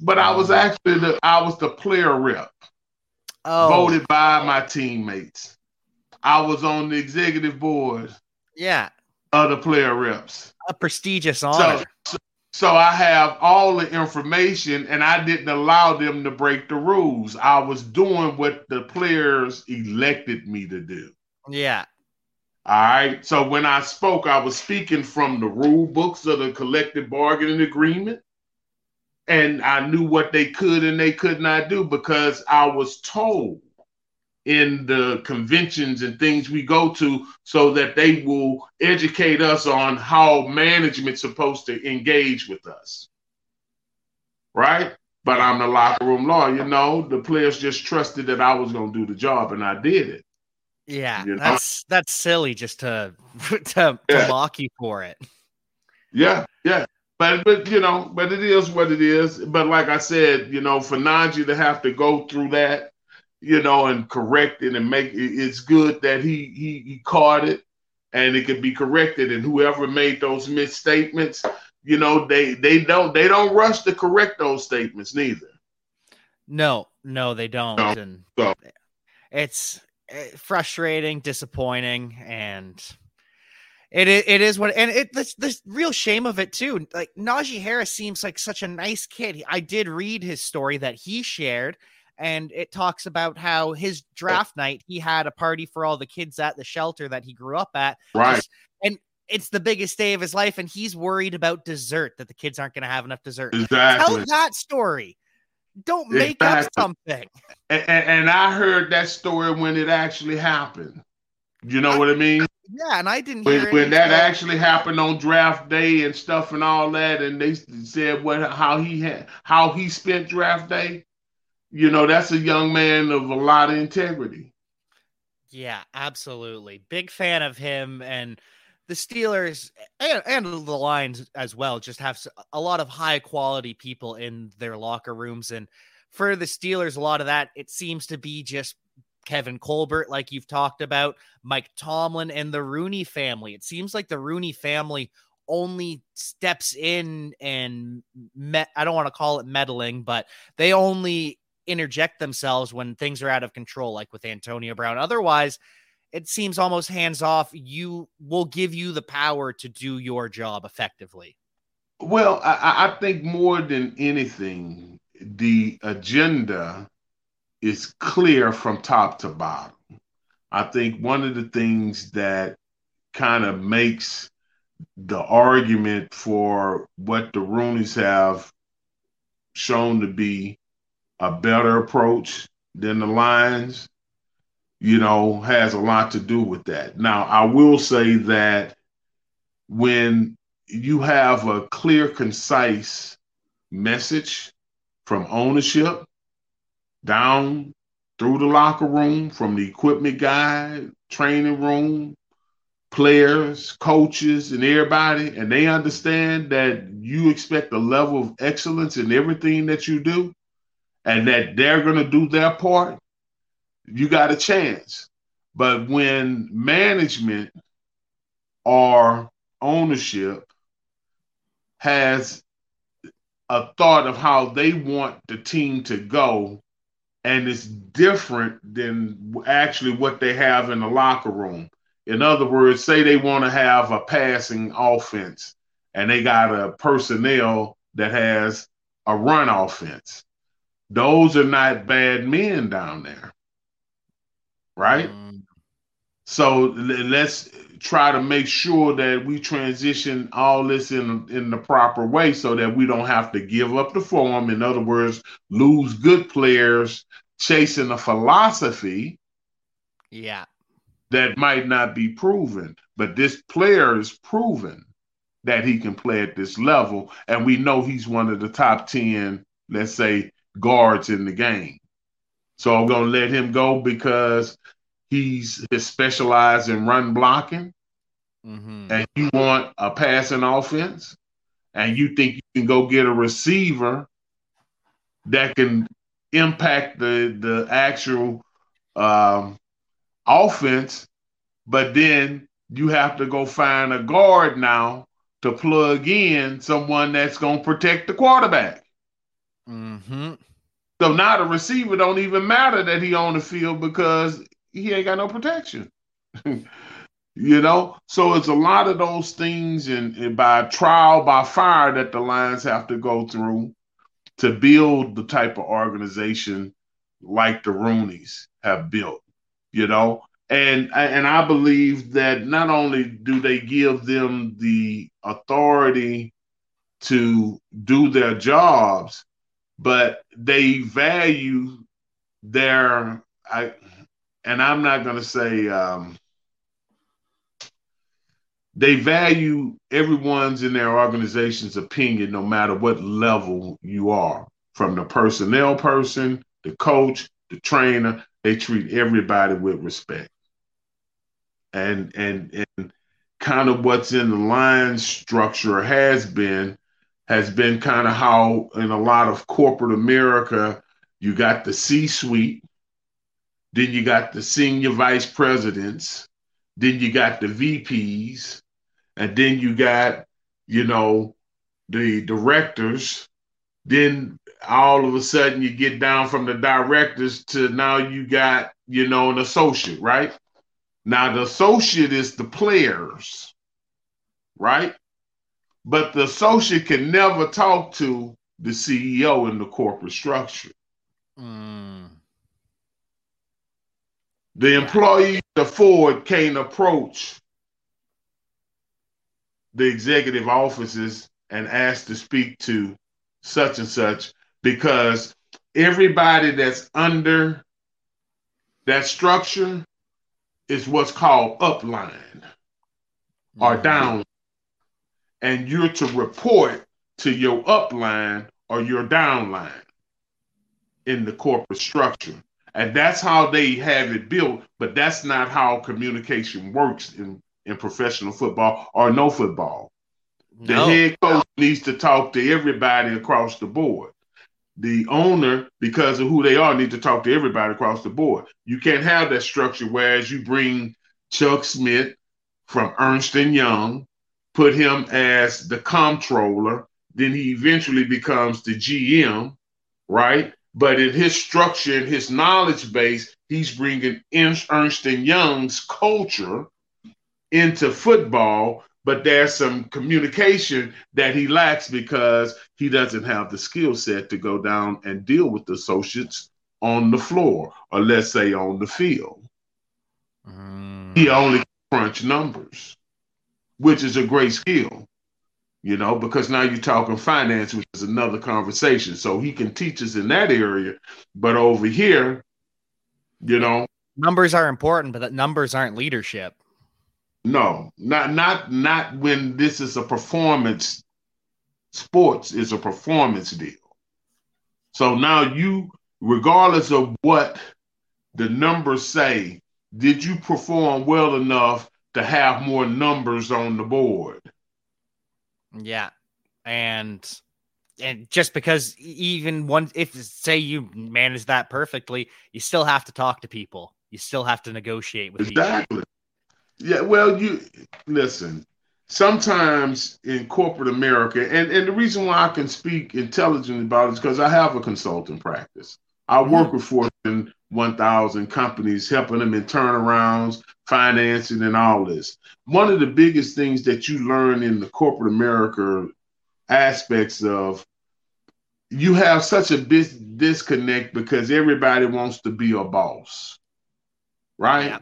But I was mm-hmm. actually the I was the player rep. Oh. Voted by my teammates. I was on the executive board. Yeah. Of the player reps. A prestigious honor. So, so, so I have all the information and I didn't allow them to break the rules. I was doing what the players elected me to do. Yeah. All right. So when I spoke, I was speaking from the rule books of the collective bargaining agreement. And I knew what they could and they could not do because I was told in the conventions and things we go to so that they will educate us on how management's supposed to engage with us. Right? But I'm the locker room lawyer. You know, the players just trusted that I was going to do the job and I did it. Yeah, you know? that's that's silly just to to, yeah. to mock you for it. Yeah, yeah. But but you know, but it is what it is. But like I said, you know, for Najee to have to go through that you know, and correct it and make it's good that he he he caught it and it could be corrected. And whoever made those misstatements, you know, they they don't they don't rush to correct those statements neither. No, no, they don't. No. And so. it's eh, frustrating, disappointing, and it is, it is what, and it the, the real shame of it too. Like Najee Harris seems like such a nice kid. I did read his story that he shared, and it talks about how his draft night he had a party for all the kids at the shelter that he grew up at. Right. And it's the biggest day of his life, and he's worried about dessert that the kids aren't going to have enough dessert. Exactly. Tell that story. Don't make exactly. up something. And, and, and, I heard that story when it actually happened. You know I, what I mean? Yeah, and I didn't when, when that actually happened on draft day and stuff and all that, and they said what how he had how he spent draft day you know, that's a young man of a lot of integrity. Yeah, absolutely. Big fan of him and the Steelers and, and the Lions as well just have a lot of high quality people in their locker rooms and for the Steelers, a lot of that it seems to be just Kevin Colbert, like you've talked about, Mike Tomlin, and the Rooney family. It seems like the Rooney family only steps in and I don't want to call it meddling, but they only interject themselves when things are out of control, like with Antonio Brown. Otherwise, it seems almost hands off. You will give you the power to do your job effectively. Well, I, I think more than anything, the agenda is clear from top to bottom. I think one of the things that kind of makes the argument for what the Rooneys have shown to be a better approach than the Lions, you know, has a lot to do with that. Now, I will say that when you have a clear, concise message from ownership down through the locker room, from the equipment guy, training room, players, coaches, and everybody, and they understand that you expect a level of excellence in everything that you do, and that they're going to do their part, you got a chance. But when management or ownership has a thought of how they want the team to go and it's different than actually what they have in the locker room. In other words, say they want to have a passing offense and they got a personnel that has a run offense. Those are not bad men down there. Right? Mm. So let's try to make sure that we transition all this in in the proper way so that we don't have to give up the form in other words lose good players chasing a philosophy yeah that might not be proven but this player is proven that he can play at this level and we know he's one of the top 10 let's say guards in the game so i'm going to let him go because he's his specialized in run blocking, mm-hmm. and you want a passing offense, and you think you can go get a receiver that can impact the the actual um, offense, but then you have to go find a guard now to plug in someone that's going to protect the quarterback. Mm-hmm. So now the receiver don't even matter that he on the field because he ain't got no protection. you know, so it's a lot of those things, and, and by trial by fire that the Lions have to go through to build the type of organization like the Rooneys have built. You know, and and I believe that not only do they give them the authority to do their jobs, but they value their I and I'm not going to say um, they value everyone's in their organization's opinion, no matter what level you are, from the personnel person, the coach, the trainer. They treat everybody with respect, and and and kind of what's in the line structure has been has been kind of how in a lot of corporate America you got the C-suite then you got the senior vice presidents. Then you got the VPs. And then you got, you know, the directors. Then all of a sudden you get down from the directors to now you got, you know, an associate, right? Now the associate is the players, right? But the associate can never talk to the CEO in the corporate structure. Mm. The employees of Ford can't approach the executive offices and ask to speak to such and such because everybody that's under that structure is what's called upline mm-hmm. or down. And you're to report to your upline or your downline in the corporate structure. And that's how they have it built, but that's not how communication works in, in professional football or no football. The no. head coach needs to talk to everybody across the board. the owner, because of who they are, need to talk to everybody across the board. You can't have that structure whereas you bring Chuck Schmidt from Ernst and Young, put him as the comptroller, then he eventually becomes the GM, right? But in his structure and his knowledge base, he's bringing Ernst and Young's culture into football. But there's some communication that he lacks because he doesn't have the skill set to go down and deal with the associates on the floor, or let's say on the field. Mm. He only crunch numbers, which is a great skill you know, because now you're talking finance, which is another conversation. So he can teach us in that area, but over here, you know, numbers are important, but that numbers aren't leadership. No, not not not when this is a performance. Sports is a performance deal. So now you, regardless of what the numbers say, did you perform well enough to have more numbers on the board? Yeah. And and just because even one if say you manage that perfectly, you still have to talk to people. You still have to negotiate with exactly. People. Yeah, well, you listen. Sometimes in corporate America, and, and the reason why I can speak intelligently about it is because I have a consulting practice. I mm-hmm. work with Fortune 1000 companies, helping them in turnarounds, financing, and all this. One of the biggest things that you learn in the corporate America aspects of you have such a bis- disconnect because everybody wants to be a boss, right? Yeah.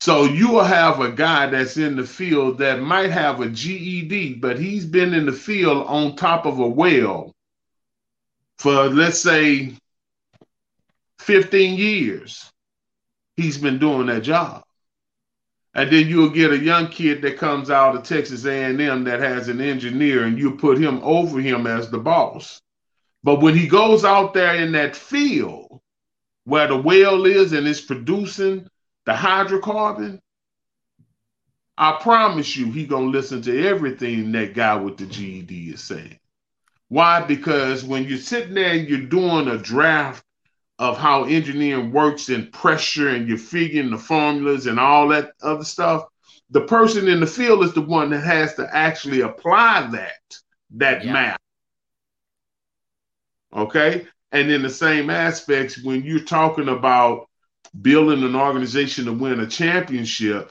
So you will have a guy that's in the field that might have a GED, but he's been in the field on top of a well for let's say 15 years he's been doing that job. And then you'll get a young kid that comes out of Texas A&M that has an engineer and you put him over him as the boss. But when he goes out there in that field where the well is and it's producing the hydrocarbon, I promise you he going to listen to everything that guy with the GED is saying. Why? Because when you're sitting there and you're doing a draft of how engineering works and pressure and you're figuring the formulas and all that other stuff the person in the field is the one that has to actually apply that that yeah. math okay and in the same aspects when you're talking about building an organization to win a championship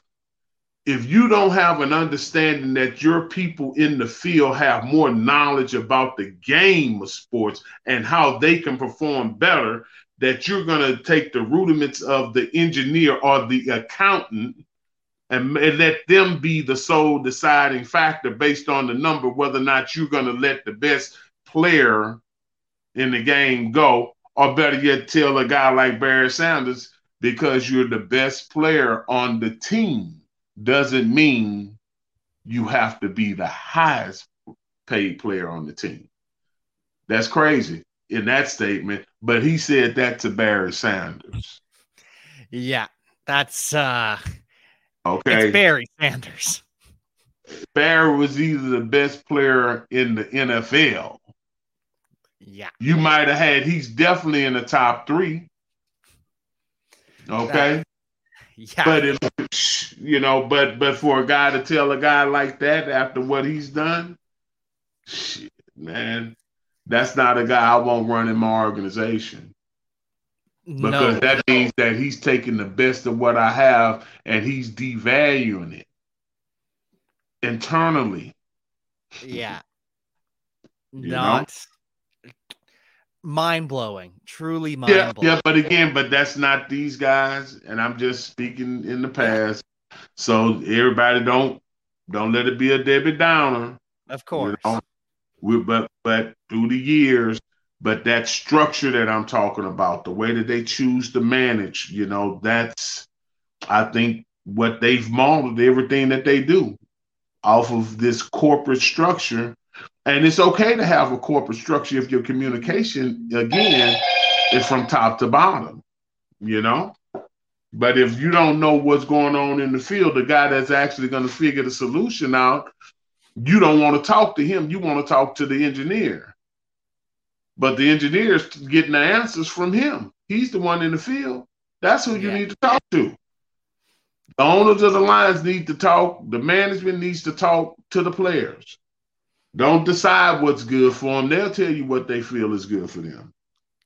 if you don't have an understanding that your people in the field have more knowledge about the game of sports and how they can perform better that you're going to take the rudiments of the engineer or the accountant and, and, let them be the sole deciding factor based on the number whether or not you're going to let the best player in the game go or better yet tell a guy like barry sanders because you're the best player on the team doesn't mean you have to be the highest paid player on the team. That's crazy in that statement, but he said that to Barry Sanders. Yeah, that's uh okay. It's Barry Sanders. Barry was either the best player in the NFL. Yeah. You might have had he's definitely in the top three. Okay. That, yeah. But if, you know, but but for a guy to tell a guy like that after what he's done, shit, man, that's not a guy I want running my organization. Because no. that means that he's taking the best of what I have and he's devaluing it internally. Yeah. Not mind blowing. Truly mind blowing. Yeah, yeah, but again, but that's not these guys, and I'm just speaking in the past. So everybody don't don't let it be a Debbie Downer. Of course. You know? We, but but through the years, but that structure that I'm talking about, the way that they choose to manage, you know, that's I think what they've modeled everything that they do off of this corporate structure. And it's okay to have a corporate structure if your communication again is from top to bottom, you know. But if you don't know what's going on in the field, the guy that's actually going to figure the solution out you don't want to talk to him. You want to talk to the engineer. but the engineers getting the answers from him. He's the one in the field. That's who you Yeah. need to talk to. The owners of the Lions need to talk. The management needs to talk to the players. Don't decide what's good for them. They'll tell you what they feel is good for them,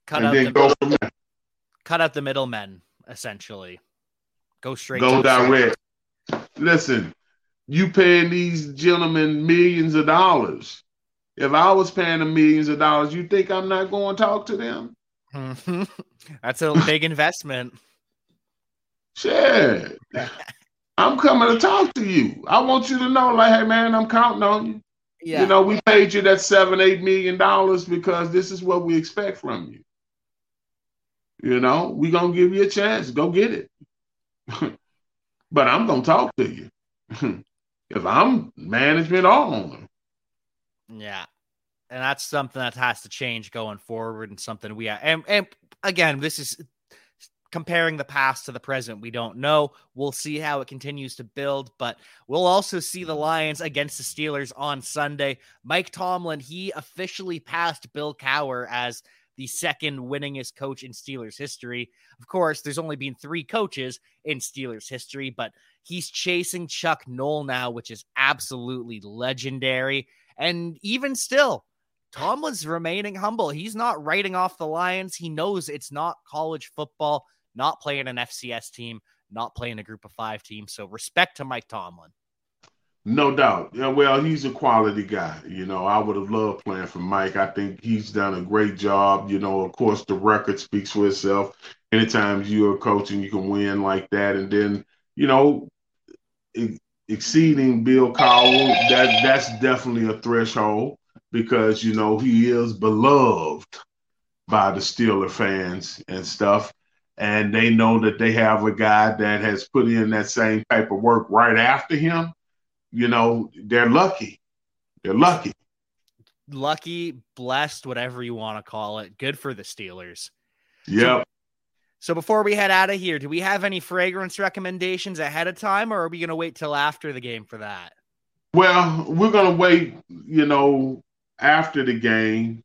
Cut and out then the go from there. cut out the middlemen, essentially. Go straight Go to the direct. Listen, you paying these gentlemen millions of dollars. If I was paying them millions of dollars, you think I'm not going to talk to them? That's a big investment. Shit. I'm coming to talk to you. I want you to know, like, hey man, I'm counting on you. Yeah. You know, we paid you that seven, eight million dollars because this is what we expect from you. You know, we gonna give you a chance. Go get it. but I'm gonna talk to you. if I'm management on owner. Yeah. And that's something that has to change going forward and something we and and again, this is comparing the past to the present. We don't know. We'll see how it continues to build, but we'll also see the Lions against the Steelers on Sunday. Mike Tomlin, he officially passed Bill Cowher as the second winningest coach in Steelers history. Of course, there's only been three coaches in Steelers history, but he's chasing Chuck Noll now, which is absolutely legendary. And even still, Tomlin's remaining humble. He's not writing off the Lions. He knows it's not college football, not playing an FCS team, not playing a group of five team. So respect to Mike Tomlin. No doubt. Yeah, well, he's a quality guy. You know, I would have loved playing for Mike. I think he's done a great job. You know, of course, the record speaks for itself. Anytime you're coaching, you can win like that, and then, you know, exceeding Bill Cowher, that that's definitely a threshold because you know he is beloved by the Steeler fans and stuff. And they know that they have a guy that has put in that same type of work right after him you know, they're lucky. They're lucky. Lucky, blessed, whatever you want to call it. Good for the Steelers. Yep. So before we head out of here, do we have any fragrance recommendations ahead of time, or are we going to wait till after the game for that? Well, we're gonna wait, you know, after the game.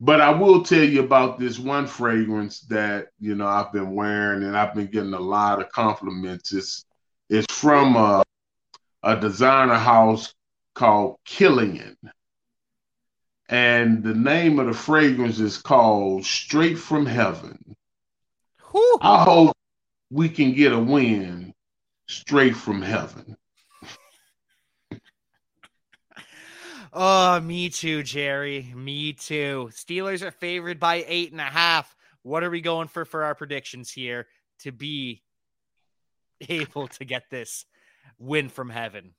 But I will tell you about this one fragrance that you know I've been wearing, and I've been getting a lot of compliments. It's it's from a, a designer house called Kilian, and the name of the fragrance is called Straight from Heaven. Whew. I hope we can get a win straight from heaven. Oh, me too, Jerry. Me too. Steelers are favored by eight and a half. What are we going for for our predictions here to be able to get this win from heaven?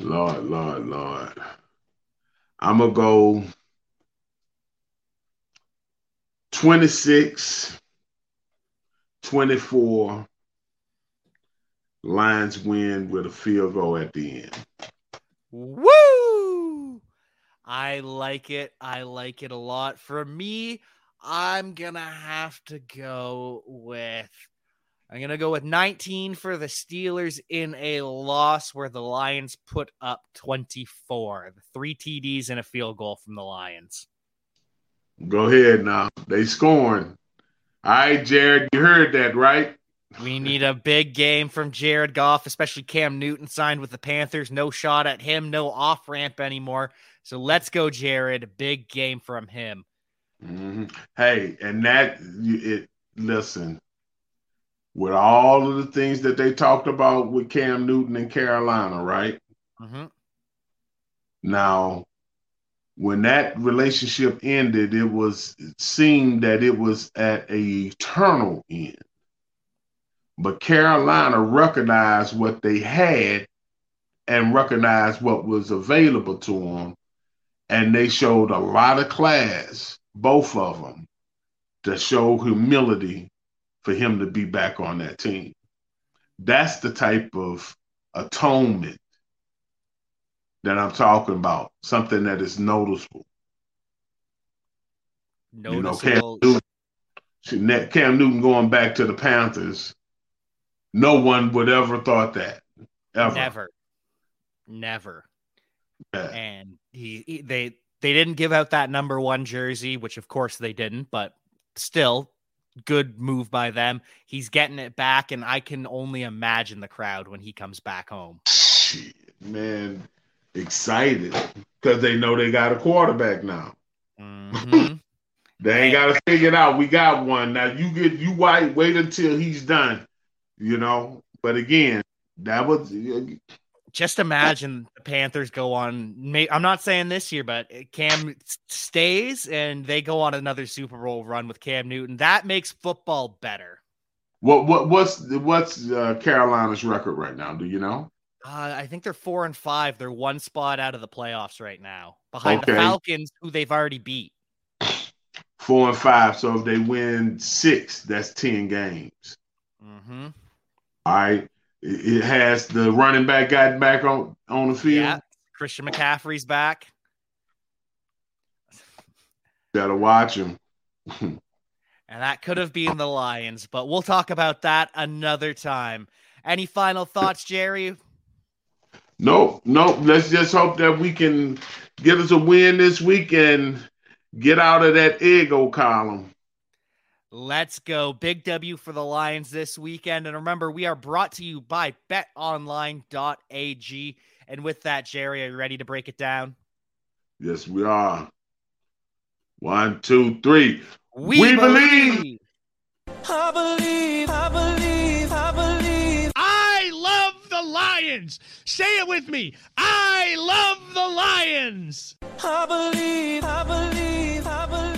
Lord, Lord, Lord. I'm going to go 26, 24. Lions win with a field goal at the end. Woo! I like it. I like it a lot. For me, I'm gonna have to go with I'm gonna go with 19 for the Steelers in a loss where the Lions put up 24. The Three TDs and a field goal from the Lions. Go ahead now. They scoring. All right, Jared, you heard that, right? We need a big game from Jared Goff, especially Cam Newton signed with the Panthers. No shot at him, no off ramp anymore. So let's go, Jared. Big game from him. Mhm. Hey, and that it. Listen, with all of the things that they talked about with Cam Newton and Carolina, right? Hmm now, when that relationship ended, it was it seemed that it was at a eternal end. But Carolina recognized what they had and recognized what was available to them, and they showed a lot of class, both of them, to show humility for him to be back on that team. That's the type of atonement that I'm talking about, something that is noticeable. You know, Cam Noticeable. Newton, Cam Newton going back to the Panthers, no one would ever thought that. Ever. Never. Never. Yeah. And he, he- they They didn't give out that number one jersey, which of course they didn't, but still good move by them. He's getting it back, and I can only imagine the crowd when he comes back home. Shit, man, excited because they know they got a quarterback now. Mm-hmm. they ain't got to figure it out. We got one now. You get you wait wait until he's done, you know. But again, that was just imagine the Panthers go on. I'm not saying this year, but Cam stays and they go on another Super Bowl run with Cam Newton. That makes football better. What what what's what's uh, Carolina's record right now? Do you know? Uh, I think they're four and five. They're one spot out of the playoffs right now, behind okay. the Falcons, who they've already beat. Four and five. So if they win six, that's ten games. Mm-hmm. All right it has the running back got back on on the field. Yeah, Christian McCaffrey's back. Gotta watch him. and that could have been the Lions, but we'll talk about that another time. Any final thoughts, Jerry? Nope, nope. Let's just hope that we can get us a win this week and get out of that ego column. Let's go. Big W for the Lions this weekend. And remember, we are brought to you by betonline.ag. And with that, Jerry, are you ready to break it down? Yes, we are. One, two, three. We, we believe. believe. I believe, I believe, I believe. I love the Lions. Say it with me. I love the Lions. I believe, I believe, I believe.